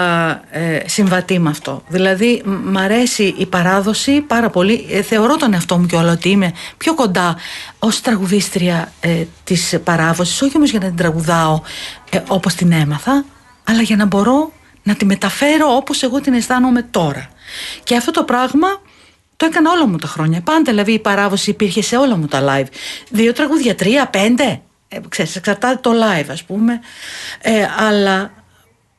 ε, συμβατή με αυτό. Δηλαδή μ- μ' αρέσει η παράδοση πάρα πολύ. Ε, θεωρώ τον εαυτό μου κιόλα ότι είμαι πιο κοντά ως τραγουδίστρια ε, της παράδοσης, όχι όμως για να την τραγουδάω ε, όπως την έμαθα, αλλά για να μπορώ να τη μεταφέρω όπως εγώ την αισθάνομαι τώρα. Και αυτό το πράγμα το έκανα όλα μου τα χρόνια. Πάντα δηλαδή η παράδοση υπήρχε σε όλα μου τα live. Δύο τραγούδια, τρία, πέντε. Ε, ξέρεις, εξαρτάται το live ας πούμε. Ε, αλλά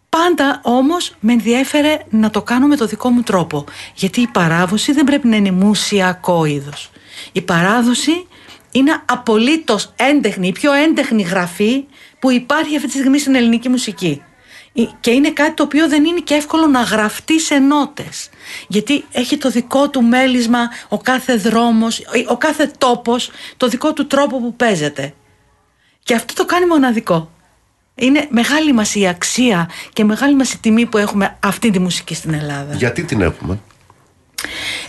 πάντα όμως με ενδιέφερε να το κάνω με το δικό μου τρόπο. Γιατί η παράδοση δεν πρέπει να είναι μουσιακό είδος. Η παράδοση είναι απολύτως έντεχνη, η πιο έντεχνη γραφή που υπάρχει αυτή τη στιγμή στην ελληνική μουσική. Ε, Και είναι κάτι το οποίο δεν είναι και εύκολο να γραφτεί σε νότες. Γιατί έχει το δικό του μέλισμα, ο κάθε δρόμος, ο κάθε τόπος, το δικό του τρόπο που παίζεται. Και αυτό το κάνει μοναδικό. Είναι μεγάλη μας η αξία και μεγάλη μας η τιμή που έχουμε αυτή τη μουσική στην Ελλάδα. Γιατί την έχουμε;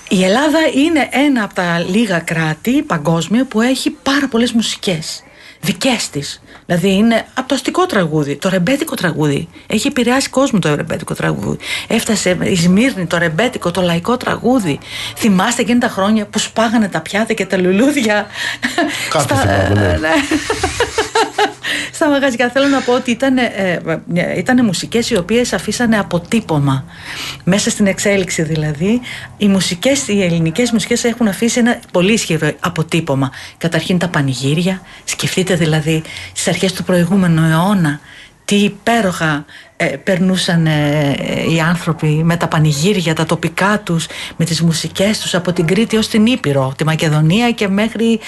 Η Ελλάδα είναι ένα από τα λίγα κράτη παγκόσμια που έχει πάρα πολλές μουσικές δικές της. Δηλαδή είναι από το αστικό τραγούδι, το ρεμπέτικο τραγούδι. Έχει επηρεάσει κόσμο το ρεμπέτικο τραγούδι. Έφτασε η Σμύρνη, το ρεμπέτικο, το λαϊκό τραγούδι. Θυμάστε εκείνη τα χρόνια που σπάγανε τα πιάτα και τα λουλούδια. Κάτι θυμάμαι, ναι. Στα στα μαγαζιά. Θέλω να πω ότι ήταν, ε, ε, ήταν μουσικές οι οποίες αφήσανε αποτύπωμα. Μέσα στην εξέλιξη δηλαδή, οι μουσικές, οι ελληνικές μουσικές έχουν αφήσει ένα πολύ ισχυρό αποτύπωμα. Καταρχήν τα πανηγύρια. Σκεφτείτε δηλαδή στις αρχές του προηγούμενου αιώνα τι υπέροχα ε, περνούσαν ε, οι άνθρωποι με τα πανηγύρια, τα τοπικά τους, με τις μουσικές τους από την Κρήτη ως την Ήπειρο, τη Μακεδονία και μέχρι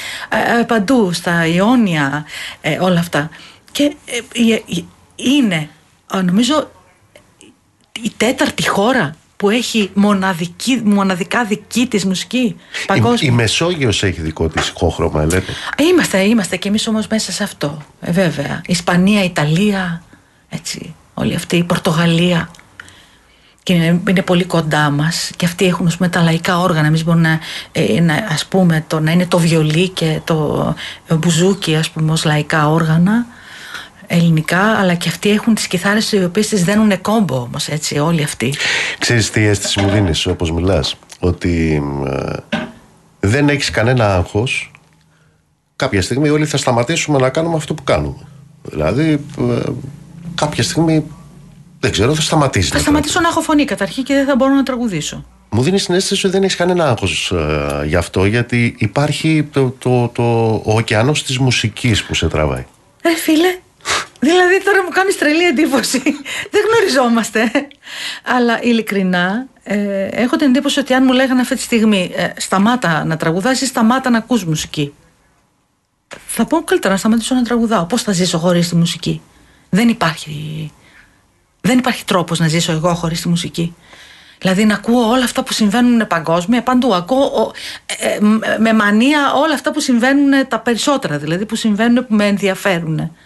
ε, παντού, στα Ιόνια, όλα αυτά. Και είναι, νομίζω, η τέταρτη χώρα που έχει μοναδική, μοναδικά δική της μουσική παγκόσμια. Η, η Μεσόγειος έχει δικό της χώχρωμα, λέτε. Είμαστε, είμαστε και εμείς όμως μέσα σε αυτό, ε, βέβαια. Ισπανία, Ιταλία, έτσι, όλη αυτή η Πορτογαλία και είναι, πολύ κοντά μας και αυτοί έχουν πούμε, τα λαϊκά όργανα εμείς μπορούμε ε, να, ας πούμε το, να είναι το βιολί και το μπουζούκι ας πούμε ως λαϊκά όργανα ελληνικά αλλά και αυτοί έχουν τις κιθάρες οι οποίες τις δένουν κόμπο όμως έτσι όλοι αυτοί Ξέρεις τι αίσθηση μου δίνεις όπως μιλάς; Ότι ε, δεν έχεις κανένα άγχος κάποια στιγμή όλοι θα σταματήσουμε να κάνουμε αυτό που κάνουμε δηλαδή ε, κάποια στιγμή δεν ξέρω, θα σταματήσει. Θα σταματήσω να έχω φωνή καταρχήν και δεν θα μπορώ να τραγουδήσω. Μου δίνεις την αίσθηση ότι δεν έχεις κανένα άγχος ε, γι' αυτό, γιατί υπάρχει το, το, το, ο ωκεανό της μουσικής που σε τραβάει. Ε, φίλε, δηλαδή τώρα μου κάνεις τρελή εντύπωση. δεν γνωριζόμαστε. Αλλά ειλικρινά, ε, έχω την εντύπωση ότι αν μου λέγανε αυτή τη στιγμή ε, σταμάτα να τραγουδάς ή σταμάτα να ακούς μουσική. Θα πω καλύτερα να σταματήσω να τραγουδάω. Πώς θα ζήσω χωρίς τη μουσική; Δεν υπάρχει, δεν υπάρχει τρόπος να ζήσω εγώ χωρίς τη μουσική. Δηλαδή να ακούω όλα αυτά που συμβαίνουν παγκόσμια, παντού ακούω ε, ε, με μανία όλα αυτά που συμβαίνουν τα περισσότερα, δηλαδή που συμβαίνουν που με ενδιαφέρουν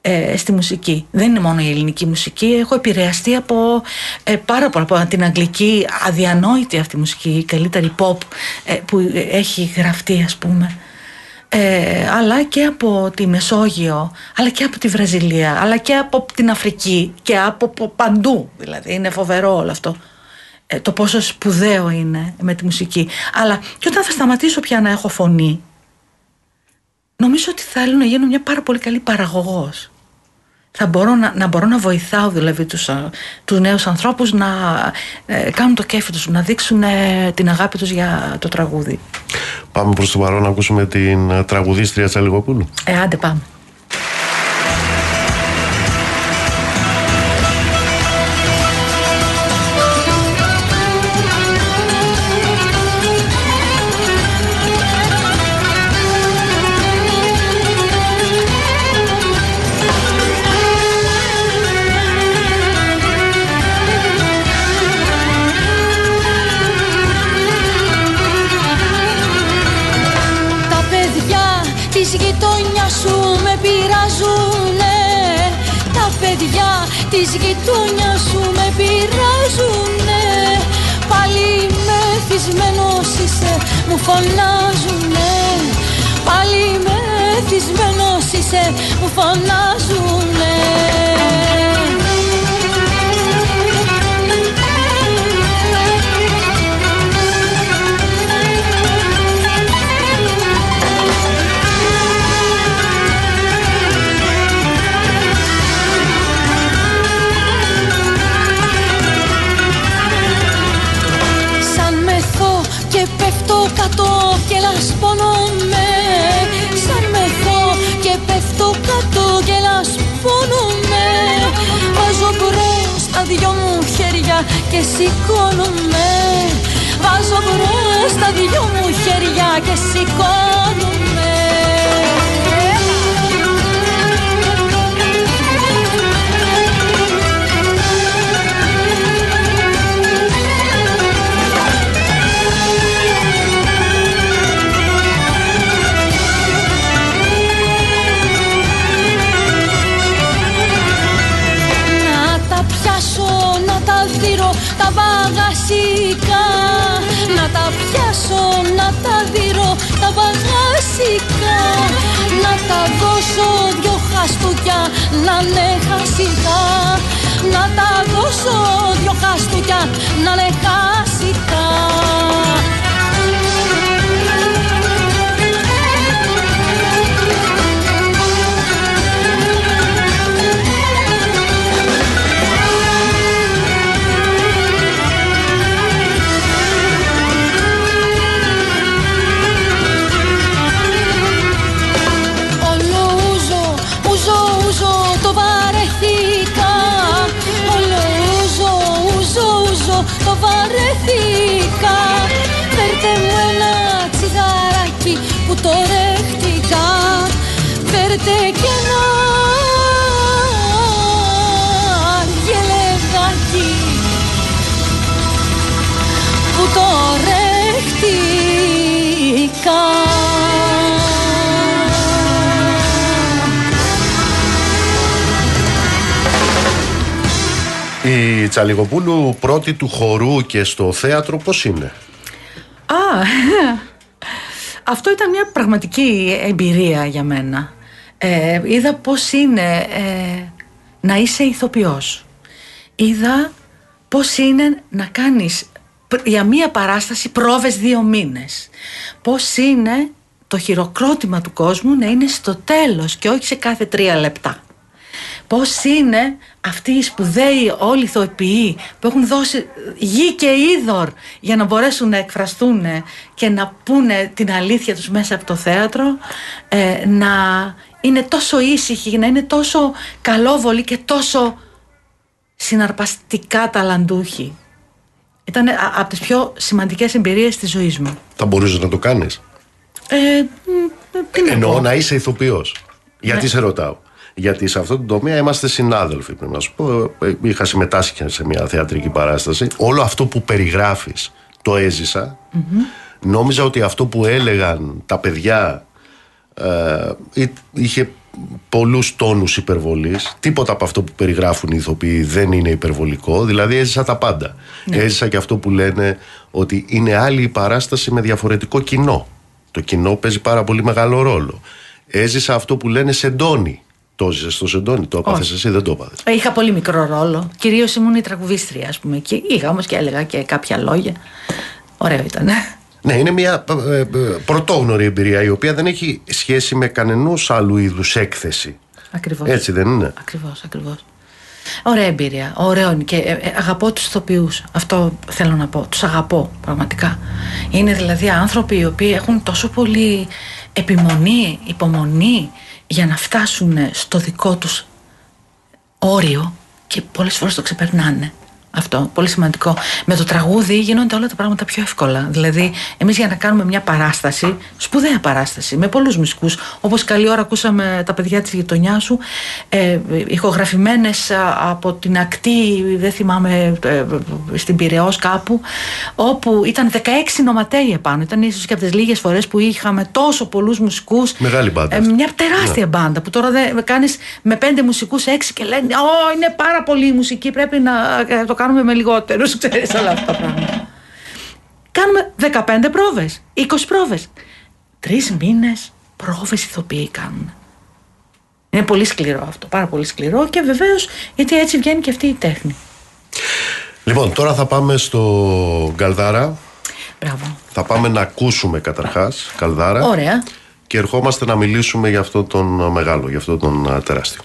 ε, στη μουσική. Δεν είναι μόνο η ελληνική μουσική, έχω επηρεαστεί από ε, πάρα πολλά, από την αγγλική αδιανόητη αυτή η μουσική, η καλύτερη pop που έχει γραφτεί ας πούμε ε, αλλά και από τη Μεσόγειο, αλλά και από τη Βραζιλία, αλλά και από την Αφρική και από παντού. Δηλαδή είναι φοβερό όλο αυτό. Ε, το πόσο σπουδαίο είναι με τη μουσική. Αλλά και όταν θα σταματήσω πια να έχω φωνή, νομίζω ότι θέλω να γίνω μια πάρα πολύ καλή παραγωγός θα μπορώ να, να μπορώ να βοηθάω δηλαδή τους, τους νέους ανθρώπους να ε, κάνουν το κέφι τους, να δείξουν ε, την αγάπη τους για το τραγούδι. Πάμε προς το παρόν να ακούσουμε την ε, τραγουδίστρια Τσαλιγοπούλου. Ε, άντε πάμε. Φέρτε και ένα γελεδάκι που το δέχτηκα Η Τσαλιγοπούλου πρώτη του χορού και στο θέατρο πώς είναι; Α, αυτό ήταν μια πραγματική εμπειρία για μένα. Ε, είδα πώς είναι ε, να είσαι ηθοποιός. Είδα πώς είναι να κάνεις π- για μία παράσταση πρόβες δύο μήνες. Πώς είναι το χειροκρότημα του κόσμου να είναι στο τέλος και όχι σε κάθε τρία λεπτά. Πώς είναι αυτοί οι σπουδαίοι όλοι οι ηθοποιοί που έχουν δώσει γη και είδωρ για να μπορέσουν να εκφραστούν και να πούνε την αλήθεια τους μέσα από το θέατρο ε, να είναι τόσο ήσυχοι, να είναι τόσο καλόβολοι και τόσο συναρπαστικά ταλαντούχοι. Ήταν α- από τις πιο σημαντικές εμπειρίες της ζωής μου. Θα μπορούσες να το κάνεις; Ε, μ, τι να Εννοώ πω. να είσαι ηθοποιός. Γιατί Ναι. σε ρωτάω; Γιατί σε αυτό το τομέα είμαστε συνάδελφοι, πρέπει να σου πω. Ε, Είχα συμμετάσχει σε μια θεατρική παράσταση. Όλο αυτό που περιγράφεις το έζησα. Νόμιζα ότι αυτό που έλεγαν τα παιδιά ε, εί- είχε πολλούς τόνους υπερβολής. Τίποτα από αυτό που περιγράφουν οι ηθοποιοί δεν είναι υπερβολικό. Δηλαδή έζησα τα πάντα. Έζησα και αυτό που λένε ότι είναι άλλη η παράσταση με διαφορετικό κοινό. Το κοινό παίζει πάρα πολύ μεγάλο ρόλο. Έζησα αυτό που λένε σεντόνι. Το έζησε στο σεντόνι, το έπαθες Όχι. εσύ, δεν το έπαθες. Ε, Είχα πολύ μικρό ρόλο. Κυρίως ήμουν η τραγουδίστρια, ας πούμε. Και είχα όμως και έλεγα και κάποια λόγια. Ωραίο ήταν. Ναι, είναι μια ε, ε, πρωτόγνωρη εμπειρία η οποία δεν έχει σχέση με κανενός άλλου είδους έκθεση. Ακριβώς. Έτσι δεν είναι; Ακριβώς, ακριβώς. Ωραία εμπειρία. Ωραίο είναι. Και ε, ε, αγαπώ τους ηθοποιούς. Αυτό θέλω να πω. Τους αγαπώ πραγματικά. Είναι δηλαδή άνθρωποι οι οποίοι έχουν τόσο πολύ επιμονή, υπομονή για να φτάσουν στο δικό τους όριο και πολλές φορές το ξεπερνάνε. Αυτό, πολύ σημαντικό. Με το τραγούδι γίνονται όλα τα πράγματα πιο εύκολα. Δηλαδή, εμείς για να κάνουμε μια παράσταση, σπουδαία παράσταση, με πολλούς μουσικούς, όπως καλή ώρα ακούσαμε τα παιδιά της γειτονιά σου, ε, ηχογραφημένες α, από την ακτή, δεν θυμάμαι, ε, στην Πυραιός κάπου, όπου ήταν 16 νοματέοι επάνω. Ήταν ίσως και από τις λίγες φορές που είχαμε τόσο πολλούς μουσικούς. Μεγάλη μπάντα Ε, αυτή. μια τεράστια μπάντα που τώρα δεν κάνεις με πέντε μουσικούς έξι και λένε Ω, είναι πάρα πολύ η μουσική, πρέπει να ε, το κάνουμε με λιγότερους, ξέρεις όλα αυτά τα πράγματα. Κάνουμε 15 πρόβες, 20 πρόβες. Τρεις μήνες πρόβες ηθοποιοί κάνουν. Είναι πολύ σκληρό αυτό, πάρα πολύ σκληρό και βεβαίως γιατί έτσι βγαίνει και αυτή η τέχνη. Λοιπόν, τώρα θα πάμε στο Γκαλδάρα. Μπράβο. Θα πάμε να ακούσουμε καταρχάς Καλδάρα. Ωραία. Και ερχόμαστε να μιλήσουμε για αυτόν τον ε, μεγάλο, για αυτόν τον ε, τεράστιο.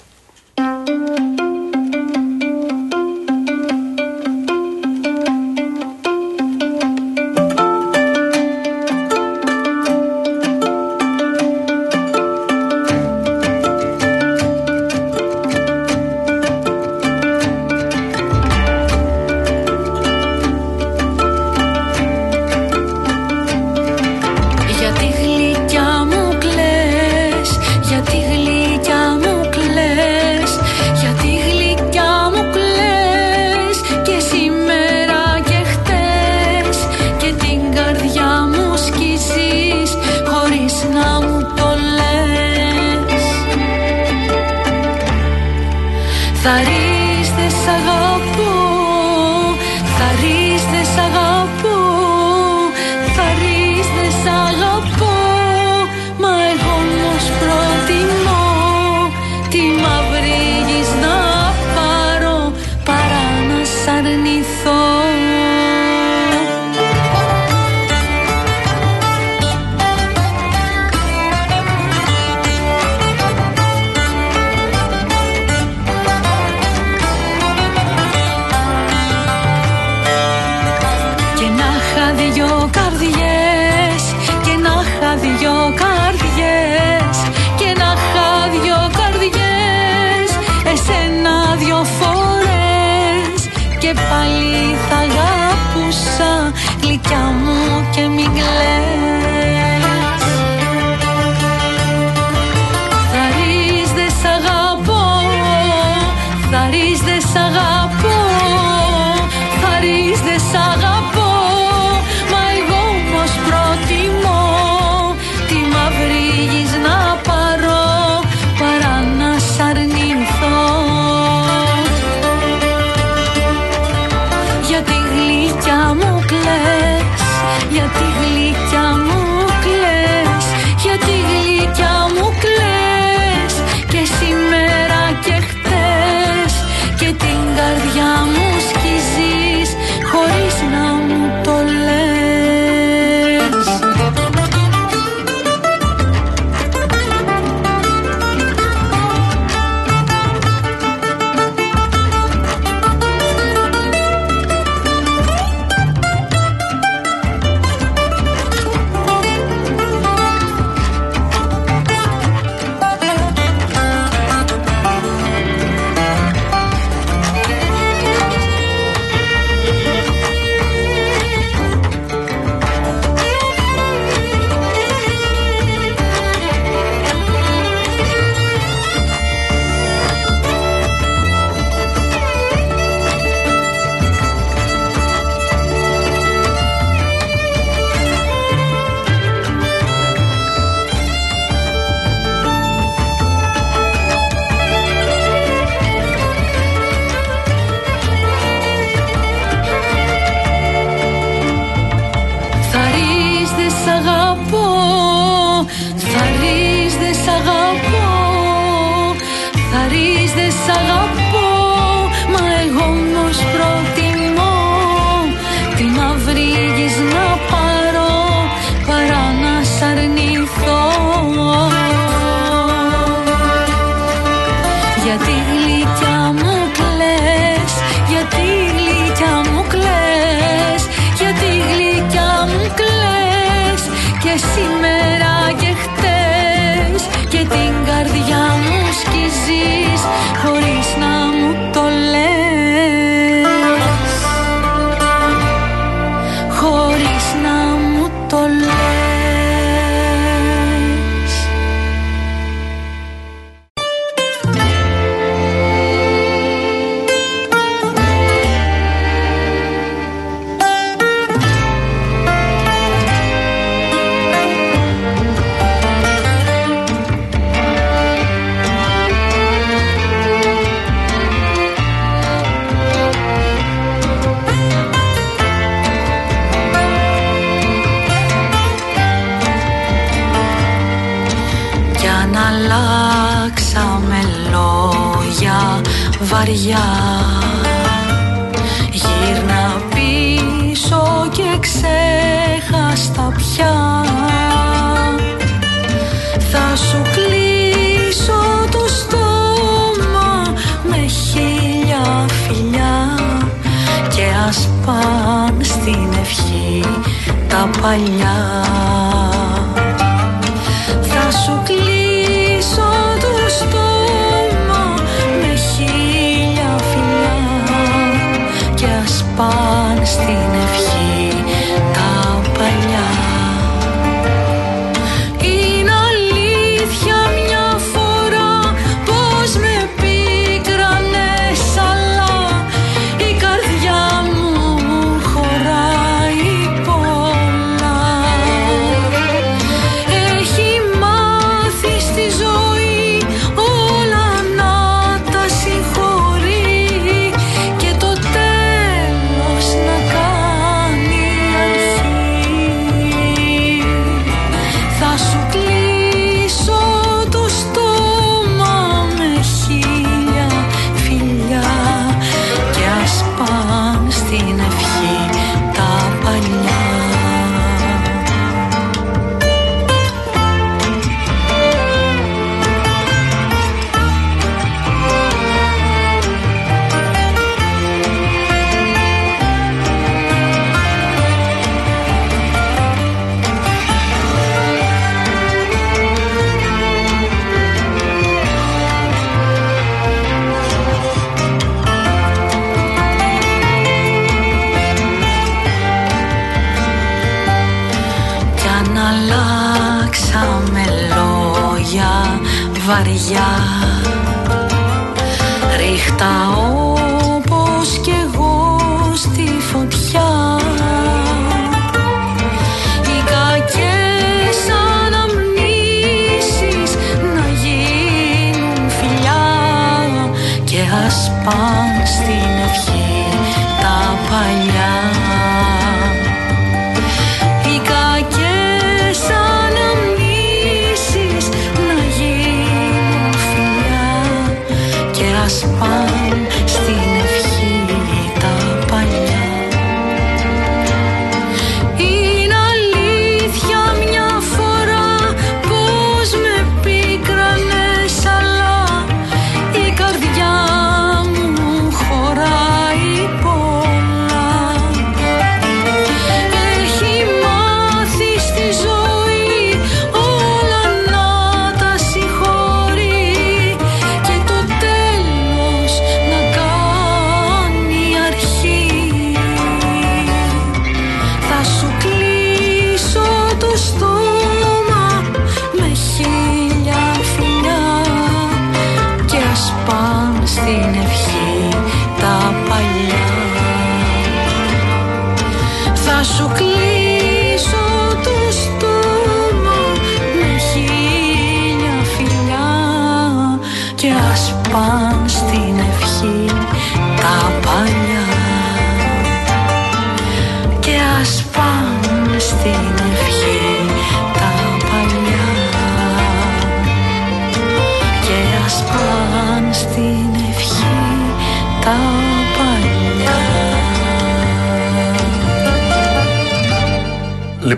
Ας πάνε στην ευχή τα παλιά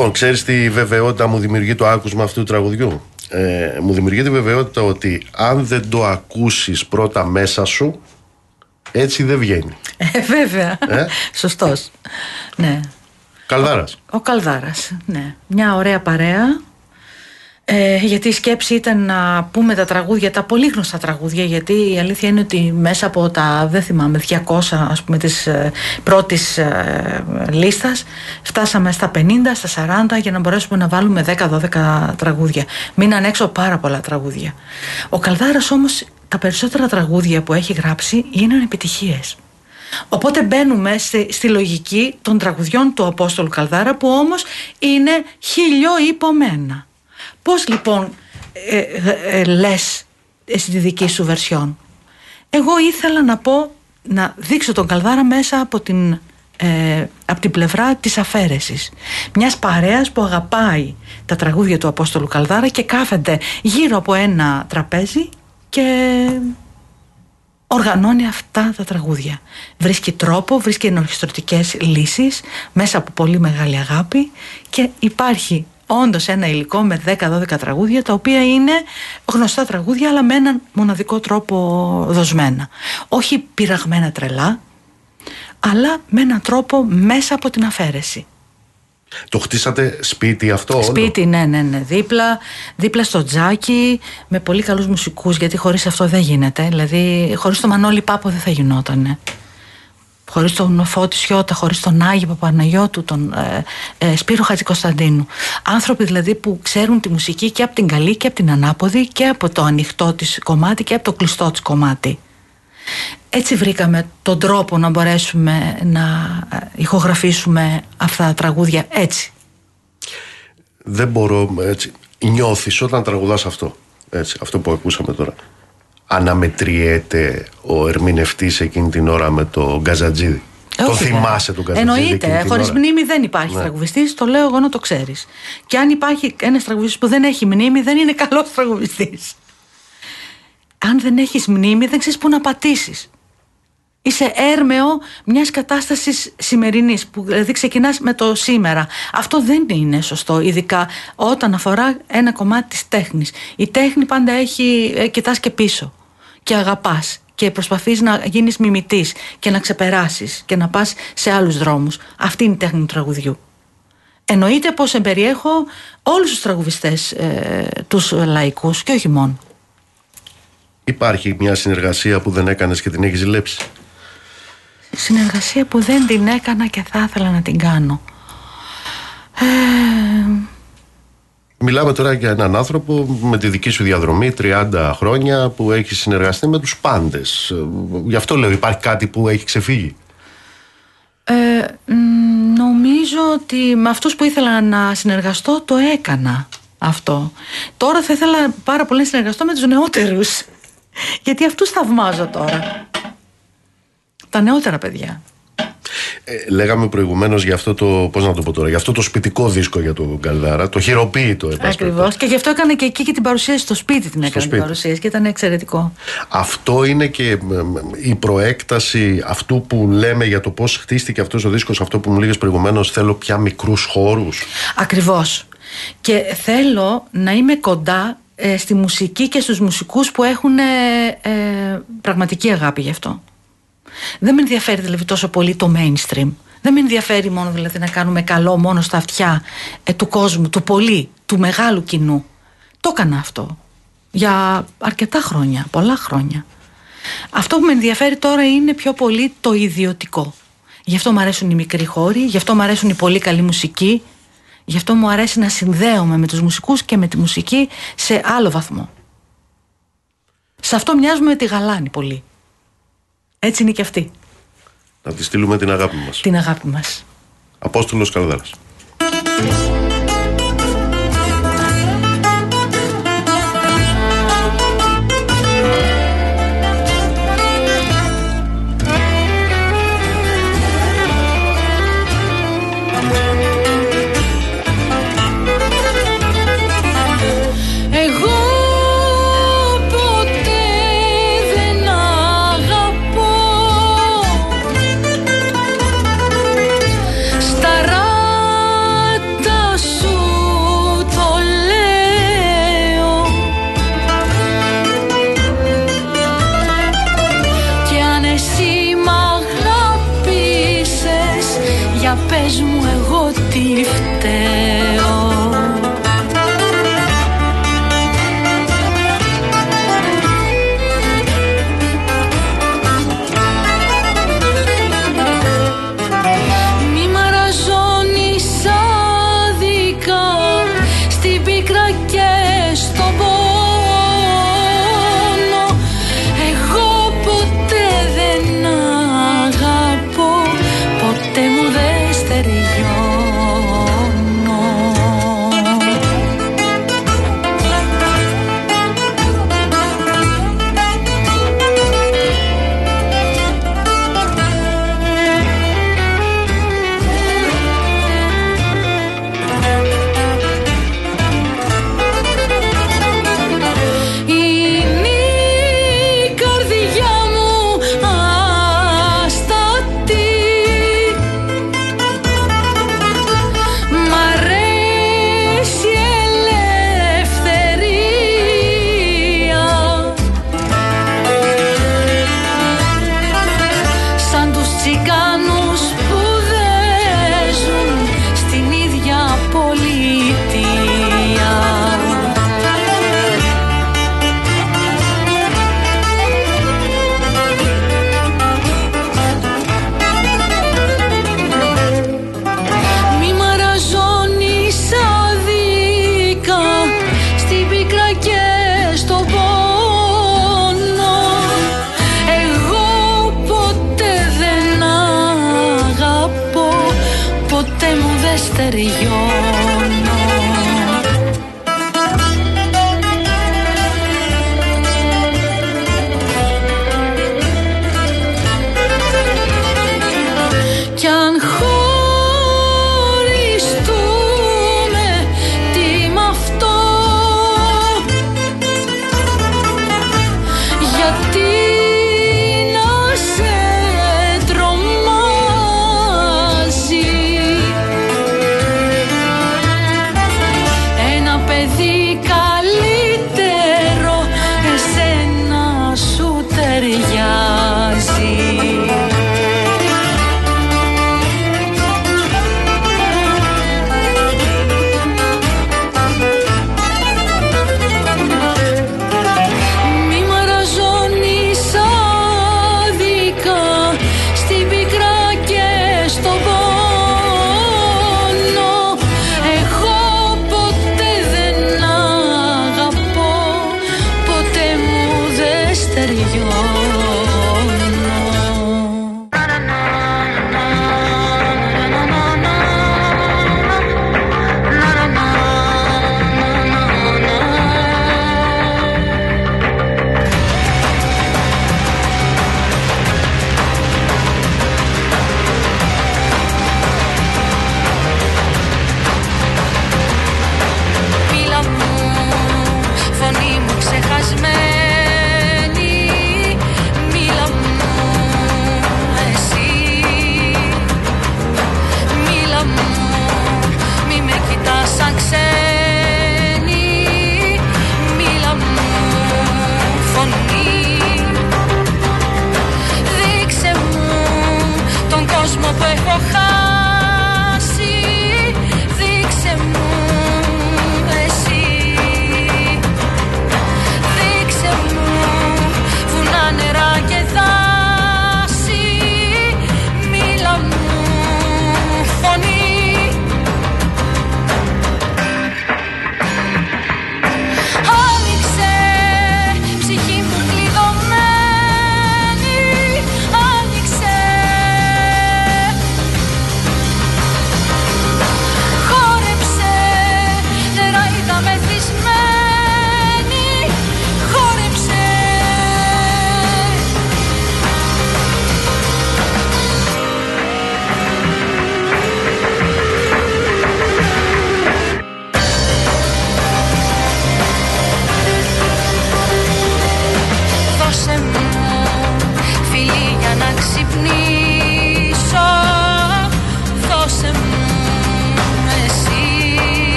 Λοιπόν, ξέρεις τι βεβαιότητα μου δημιουργεί το άκουσμα αυτού του τραγουδιού; Ε, μου δημιουργεί τη βεβαιότητα ότι αν δεν το ακούσεις πρώτα μέσα σου, έτσι δεν βγαίνει. Ε, βέβαια. Ε; Σωστός. Ναι. Καλδάρας. Ο Καλδάρας, ναι. Μια ωραία παρέα. Ε, γιατί η σκέψη ήταν να πούμε τα τραγούδια, τα πολύ γνωστά τραγούδια, γιατί η αλήθεια είναι ότι μέσα από τα, δεν θυμάμαι, 200 ας πούμε της ε, πρώτης ε, λίστας, φτάσαμε στα 50, στα 40 για να μπορέσουμε να βάλουμε 10-12 τραγούδια. Μείναν έξω πάρα πολλά τραγούδια. Ο Καλδάρας όμως, τα περισσότερα τραγούδια που έχει γράψει γίνανε επιτυχίες. Οπότε μπαίνουμε στη, στη λογική των τραγουδιών του Απόστολου Καλδάρα που όμως είναι χιλιό υπομένα. Πώς λοιπόν ε, ε, ε, λες στη δική σου βερσιόν; Εγώ ήθελα να πω, να δείξω τον Καλδάρα μέσα από την, ε, από την πλευρά της αφαίρεσης. Μιας παρέας που αγαπάει τα τραγούδια του Απόστολου Καλδάρα και κάθεται γύρω από ένα τραπέζι και οργανώνει αυτά τα τραγούδια. Βρίσκει τρόπο, βρίσκει ενορχιστρωτικές λύσεις μέσα από πολύ μεγάλη αγάπη και υπάρχει όντως ένα υλικό με 10-12 τραγούδια τα οποία είναι γνωστά τραγούδια αλλά με έναν μοναδικό τρόπο δοσμένα. Όχι πειραγμένα τρελά αλλά με έναν τρόπο μέσα από την αφαίρεση. Το χτίσατε σπίτι αυτό όλο; Σπίτι, ναι, ναι, ναι. Δίπλα, δίπλα στο τζάκι, με πολύ καλούς μουσικούς, γιατί χωρίς αυτό δεν γίνεται. Δηλαδή, χωρίς τον Μανώλη Πάπο δεν θα γινότανε. Χωρίς τον Φώτη Σιώτα, χωρίς τον Άγιο Παπαναγιώτου, τον ε, ε, Σπύρο Χατζικοσταντίνου. Άνθρωποι δηλαδή που ξέρουν τη μουσική και από την καλή και από την ανάποδη και από το ανοιχτό της κομμάτι και από το κλειστό της κομμάτι. Έτσι βρήκαμε τον τρόπο να μπορέσουμε να ε, ηχογραφήσουμε αυτά τα τραγούδια έτσι. Δεν μπορώ έτσι. Νιώθεις όταν τραγουδάς αυτό. Έτσι, αυτό που ακούσαμε τώρα. Αναμετριέται ο ερμηνευτής εκείνη την ώρα με το Γκαζατζίδη. Το Όχι, θυμάσαι τον Γκαζατζίδη. εκείνη Εννοείται. την Χωρίς ώρα; μνήμη δεν υπάρχει Ναι. τραγουδιστής. Το λέω εγώ να το ξέρεις. Και αν υπάρχει ένας τραγουδιστής που δεν έχει μνήμη, δεν είναι καλός τραγουδιστής. Αν δεν έχεις μνήμη, δεν ξέρεις πού να πατήσεις. Είσαι έρμεο μιας κατάστασης σημερινής, που δηλαδή ξεκινάς με το σήμερα. Αυτό δεν είναι σωστό, ειδικά όταν αφορά ένα κομμάτι της τέχνης. Η τέχνη πάντα έχει. Ε, κοιτάς και πίσω και αγαπάς και προσπαθείς να γίνεις μιμητής και να ξεπεράσεις και να πας σε άλλους δρόμους. Αυτή είναι η τέχνη του τραγουδιού. Εννοείται πως εμπεριέχω όλους τους τραγουδιστές, ε, τους λαϊκούς και όχι μόνο. Υπάρχει μια συνεργασία που δεν έκανες και την έχεις ζηλέψει; Συνεργασία που δεν την έκανα και θα ήθελα να την κάνω. Ε, Μιλάμε τώρα για έναν άνθρωπο με τη δική σου διαδρομή 30 χρόνια που έχει συνεργαστεί με τους πάντες. Γι' αυτό λέω υπάρχει κάτι που έχει ξεφύγει; Ε, νομίζω ότι με αυτούς που ήθελα να συνεργαστώ το έκανα αυτό. Τώρα θα ήθελα πάρα πολύ να συνεργαστώ με τους νεότερους. Γιατί αυτούς θαυμάζω τώρα. Τα νεότερα παιδιά. Ε, λέγαμε προηγουμένως για αυτό το. Πώς να το πω τώρα, για αυτό το σπιτικό δίσκο για τον Καλδάρα, το χειροποίητο Ακριβώς. Και γι' αυτό έκανε και εκεί και την παρουσίαση στο σπίτι την έκανε την παρουσίαση και ήταν εξαιρετικό. Αυτό είναι και η προέκταση αυτού που λέμε για το πώς χτίστηκε αυτός ο δίσκος, αυτό που μου λέγες προηγουμένως, θέλω πια μικρούς χώρους. Ακριβώς. Και θέλω να είμαι κοντά ε, στη μουσική και στους μουσικούς που έχουν ε, ε, πραγματική αγάπη γι' αυτό. Δεν με ενδιαφέρει δηλαδή τόσο πολύ το mainstream. Δεν με ενδιαφέρει μόνο δηλαδή να κάνουμε καλό μόνο στα αυτιά ε, του κόσμου, του πολύ, του μεγάλου κοινού. Το έκανα αυτό για αρκετά χρόνια, πολλά χρόνια. Αυτό που με ενδιαφέρει τώρα είναι πιο πολύ το ιδιωτικό. Γι' αυτό μου αρέσουν οι μικροί χώροι, γι' αυτό μου αρέσουν οι πολύ καλή μουσική, γι' αυτό μου αρέσει να συνδέομαι με τους μουσικούς και με τη μουσική σε άλλο βαθμό. Σε αυτό μοιάζουμε με τη γαλάνη πολύ. Έτσι είναι και αυτή. Να τη στείλουμε την αγάπη μας. Την αγάπη μας. Απόστολος Καλδάρας.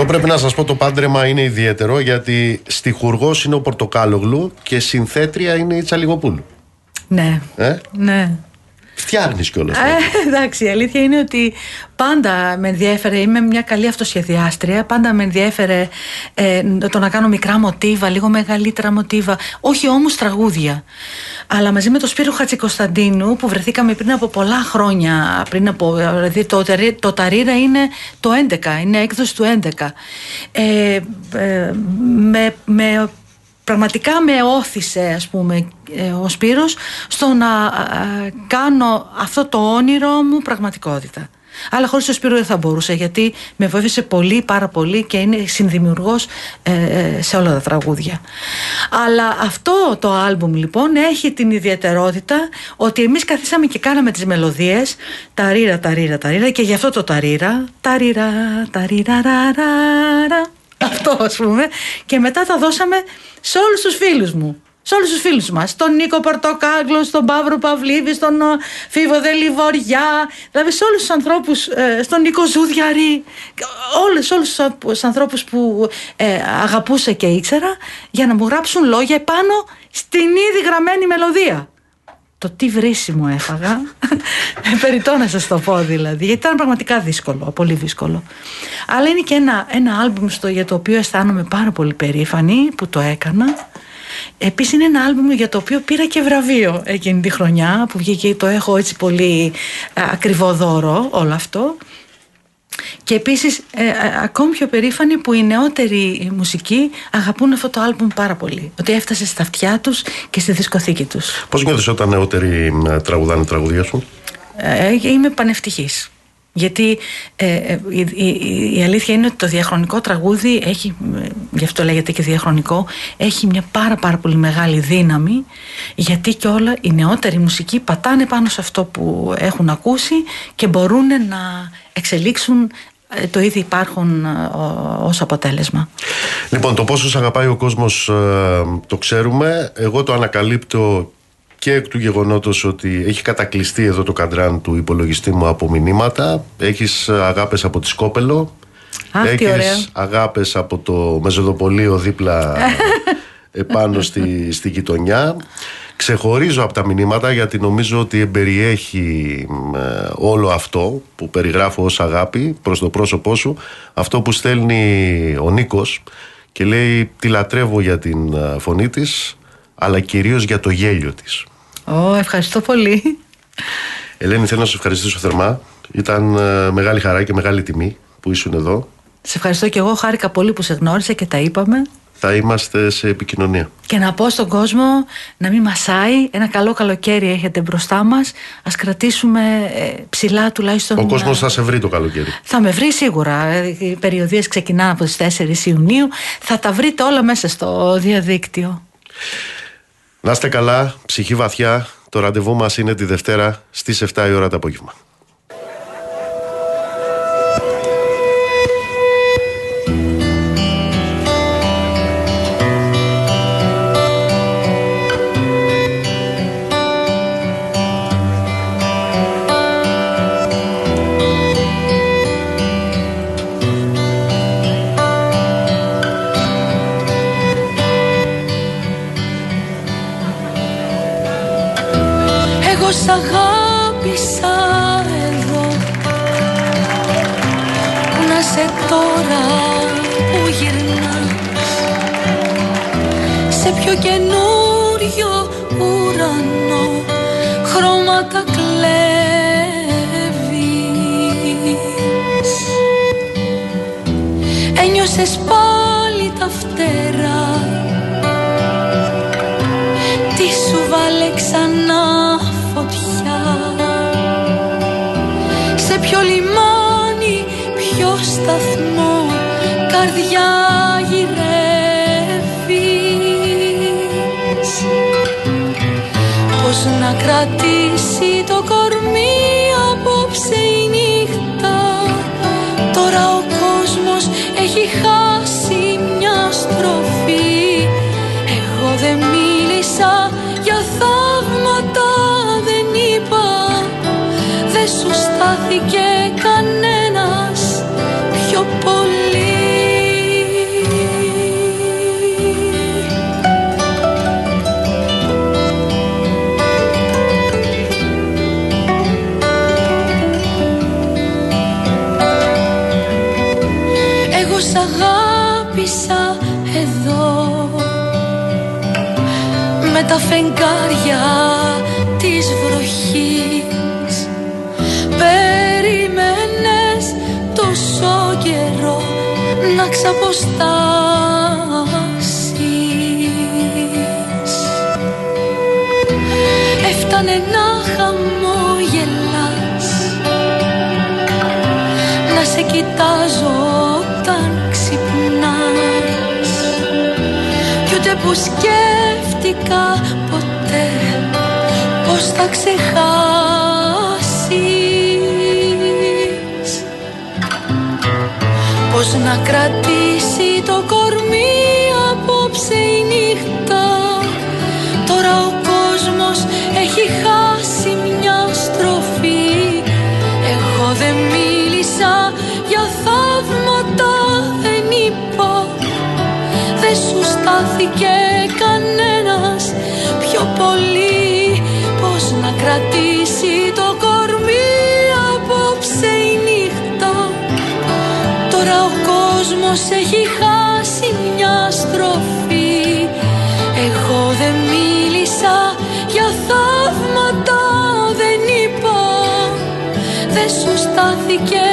Εδώ πρέπει να σας πω το πάντρεμα είναι ιδιαίτερο γιατί στιχουργός είναι ο Πορτοκάλογλου και συνθέτρια είναι η Τσαλιγοπούλου. Ναι. Ε; Ναι. Φτιάχνεις κιόλας. Ε, εντάξει, η αλήθεια είναι ότι πάντα με ενδιέφερε, είμαι μια καλή αυτοσχεδιάστρια, πάντα με ενδιέφερε ε, το να κάνω μικρά μοτίβα, λίγο μεγαλύτερα μοτίβα, όχι όμως τραγούδια. Αλλά μαζί με τον Σπύρο Χατσικοσταντίνου που βρεθήκαμε πριν από πολλά χρόνια, πριν από, δηλαδή το, το Ταρίρα είναι το 11, είναι έκδοση του 11. Ε, ε, με, με πραγματικά με όθησε ας πούμε ε, ο Σπύρος στο να κάνω αυτό το όνειρο μου πραγματικότητα. Αλλά χωρίς το Σπύρο δεν θα μπορούσα γιατί με βοήθησε πολύ πάρα πολύ και είναι συνδημιουργός ε, ε, σε όλα τα τραγούδια. Αλλά αυτό το άλμπουμ λοιπόν έχει την ιδιαιτερότητα ότι εμείς καθίσαμε και κάναμε τις μελωδίες τα ρίρα, τα ρίρα, τα ρίρα και γι' αυτό το τα ρίρα, τα ρίρα, τα ρίρα, αυτό ας πούμε και μετά τα δώσαμε σε όλους τους φίλους μου σε όλους τους φίλους μας. Στον Νίκο Πορτοκάγλο, στον Παύρο Παυλίδη, στον ε, Φίβο Δελιβοριά, δηλαδή σε όλους τους ανθρώπους, ε, στον Νίκο Ζούδιαρη, όλους, όλους τους ανθρώπους που ε, αγαπούσα και ήξερα για να μου γράψουν λόγια επάνω στην ήδη γραμμένη μελωδία. Το τι βρίσιμο έφαγα, περιττό να σας το πω δηλαδή, γιατί ήταν πραγματικά δύσκολο, πολύ δύσκολο. Αλλά είναι και ένα, ένα άλμπουμ στο, για το οποίο αισθάνομαι πάρα πολύ περήφανη που το έκανα Επίσης είναι ένα άλμπουμ για το οποίο πήρα και βραβείο εκείνη τη χρονιά που βγήκε το έχω έτσι πολύ ακριβό δώρο όλο αυτό και επίσης ε, ακόμη πιο περήφανοι που οι νεότεροι μουσικοί αγαπούν αυτό το άλμπουμ πάρα πολύ. Ότι έφτασε στα αυτιά τους και στη δισκοθήκη τους. Πώς νιώθεις όταν νεότεροι τραγουδάνε τραγουδία σου; Ε, είμαι πανευτυχής γιατί ε, ε, η, η, αλήθεια είναι ότι το διαχρονικό τραγούδι έχει, γι' αυτό λέγεται και διαχρονικό, έχει μια πάρα πάρα πολύ μεγάλη δύναμη γιατί και όλα οι νεότεροι μουσικοί πατάνε πάνω σε αυτό που έχουν ακούσει και μπορούν να εξελίξουν ε, το ήδη υπάρχουν ως αποτέλεσμα. Λοιπόν, το πόσο αγαπάει ο κόσμος το ξέρουμε. Εγώ το ανακαλύπτω και εκ του γεγονότος ότι έχει κατακλειστεί εδώ το καντράν του υπολογιστή μου από μηνύματα. Έχεις αγάπες από τη Σκόπελο. Αχ, έχεις αγάπες από το Μεζοδοπολείο δίπλα επάνω στη, στη γειτονιά. Ξεχωρίζω από τα μηνύματα γιατί νομίζω ότι εμπεριέχει ε, όλο αυτό που περιγράφω ως αγάπη προς το πρόσωπό σου. Αυτό που στέλνει ο Νίκος και λέει τη λατρεύω για την ε, φωνή της αλλά κυρίως για το γέλιο της. Ω, ευχαριστώ πολύ. Ελένη, θέλω να σου ευχαριστήσω θερμά. Ήταν ε, μεγάλη χαρά και μεγάλη τιμή που ήσουν εδώ. Σε ευχαριστώ και εγώ. Χάρηκα πολύ που σε γνώρισα και τα είπαμε. Θα είμαστε σε επικοινωνία. Και να πω στον κόσμο να μην μασάει. Ένα καλό καλοκαίρι έχετε μπροστά μας. Α κρατήσουμε ε, ψηλά τουλάχιστον. Ο κόσμος θα σε βρει το καλοκαίρι. Θα με βρει σίγουρα. Οι περιοδίες ξεκινάνε από τις 4 Ιουνίου. Θα τα βρείτε όλα μέσα στο διαδίκτυο. Να είστε καλά, ψυχή βαθιά. Το ραντεβού μας είναι τη Δευτέρα στις 7 η ώρα το απόγευμα. Σ' αγάπησα εδώ. Να σε τώρα που γυρνάς. Σε πιο καινούριο ουρανό Χρώματα κλέβεις. Ένιωσες πάλι τα φτερά καρδιά γυρεύεις. Πώς να κρατήσει το κορμί απόψε η νύχτα; Τώρα ο κόσμος έχει χάσει μια στροφή. Εγώ δεν μίλησα για θαύματα δεν είπα. Δεν σου στάθηκε φεγγάρια της βροχής. Περίμενες τόσο καιρό να ξαποστάσεις. Έφτανε να χαμόγελας Να σε κοιτάζω όταν ξυπνάς. Κι ούτε που σκέφτηκα ποτέ πως θα ξεχάσεις; Πως να κρατήσει το κορμί απόψε η νύχτα; Τώρα ο κόσμος έχει χάσει μια στροφή. Εγώ δεν μίλησα για θαύματα δεν είπα. Δεν σου στάθηκε κρατήσει το κορμί απόψε η νύχτα. Τώρα ο κόσμος έχει χάσει μια στροφή. Εγώ δεν μίλησα για θαύματα δεν είπα. Δεν σου στάθηκε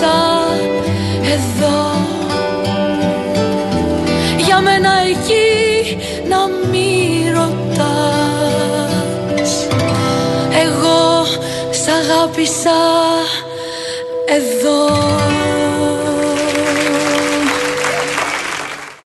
αγάπησα εδώ. Για μένα εκεί να μη ρωτάς. Εγώ σ' αγάπησα εδώ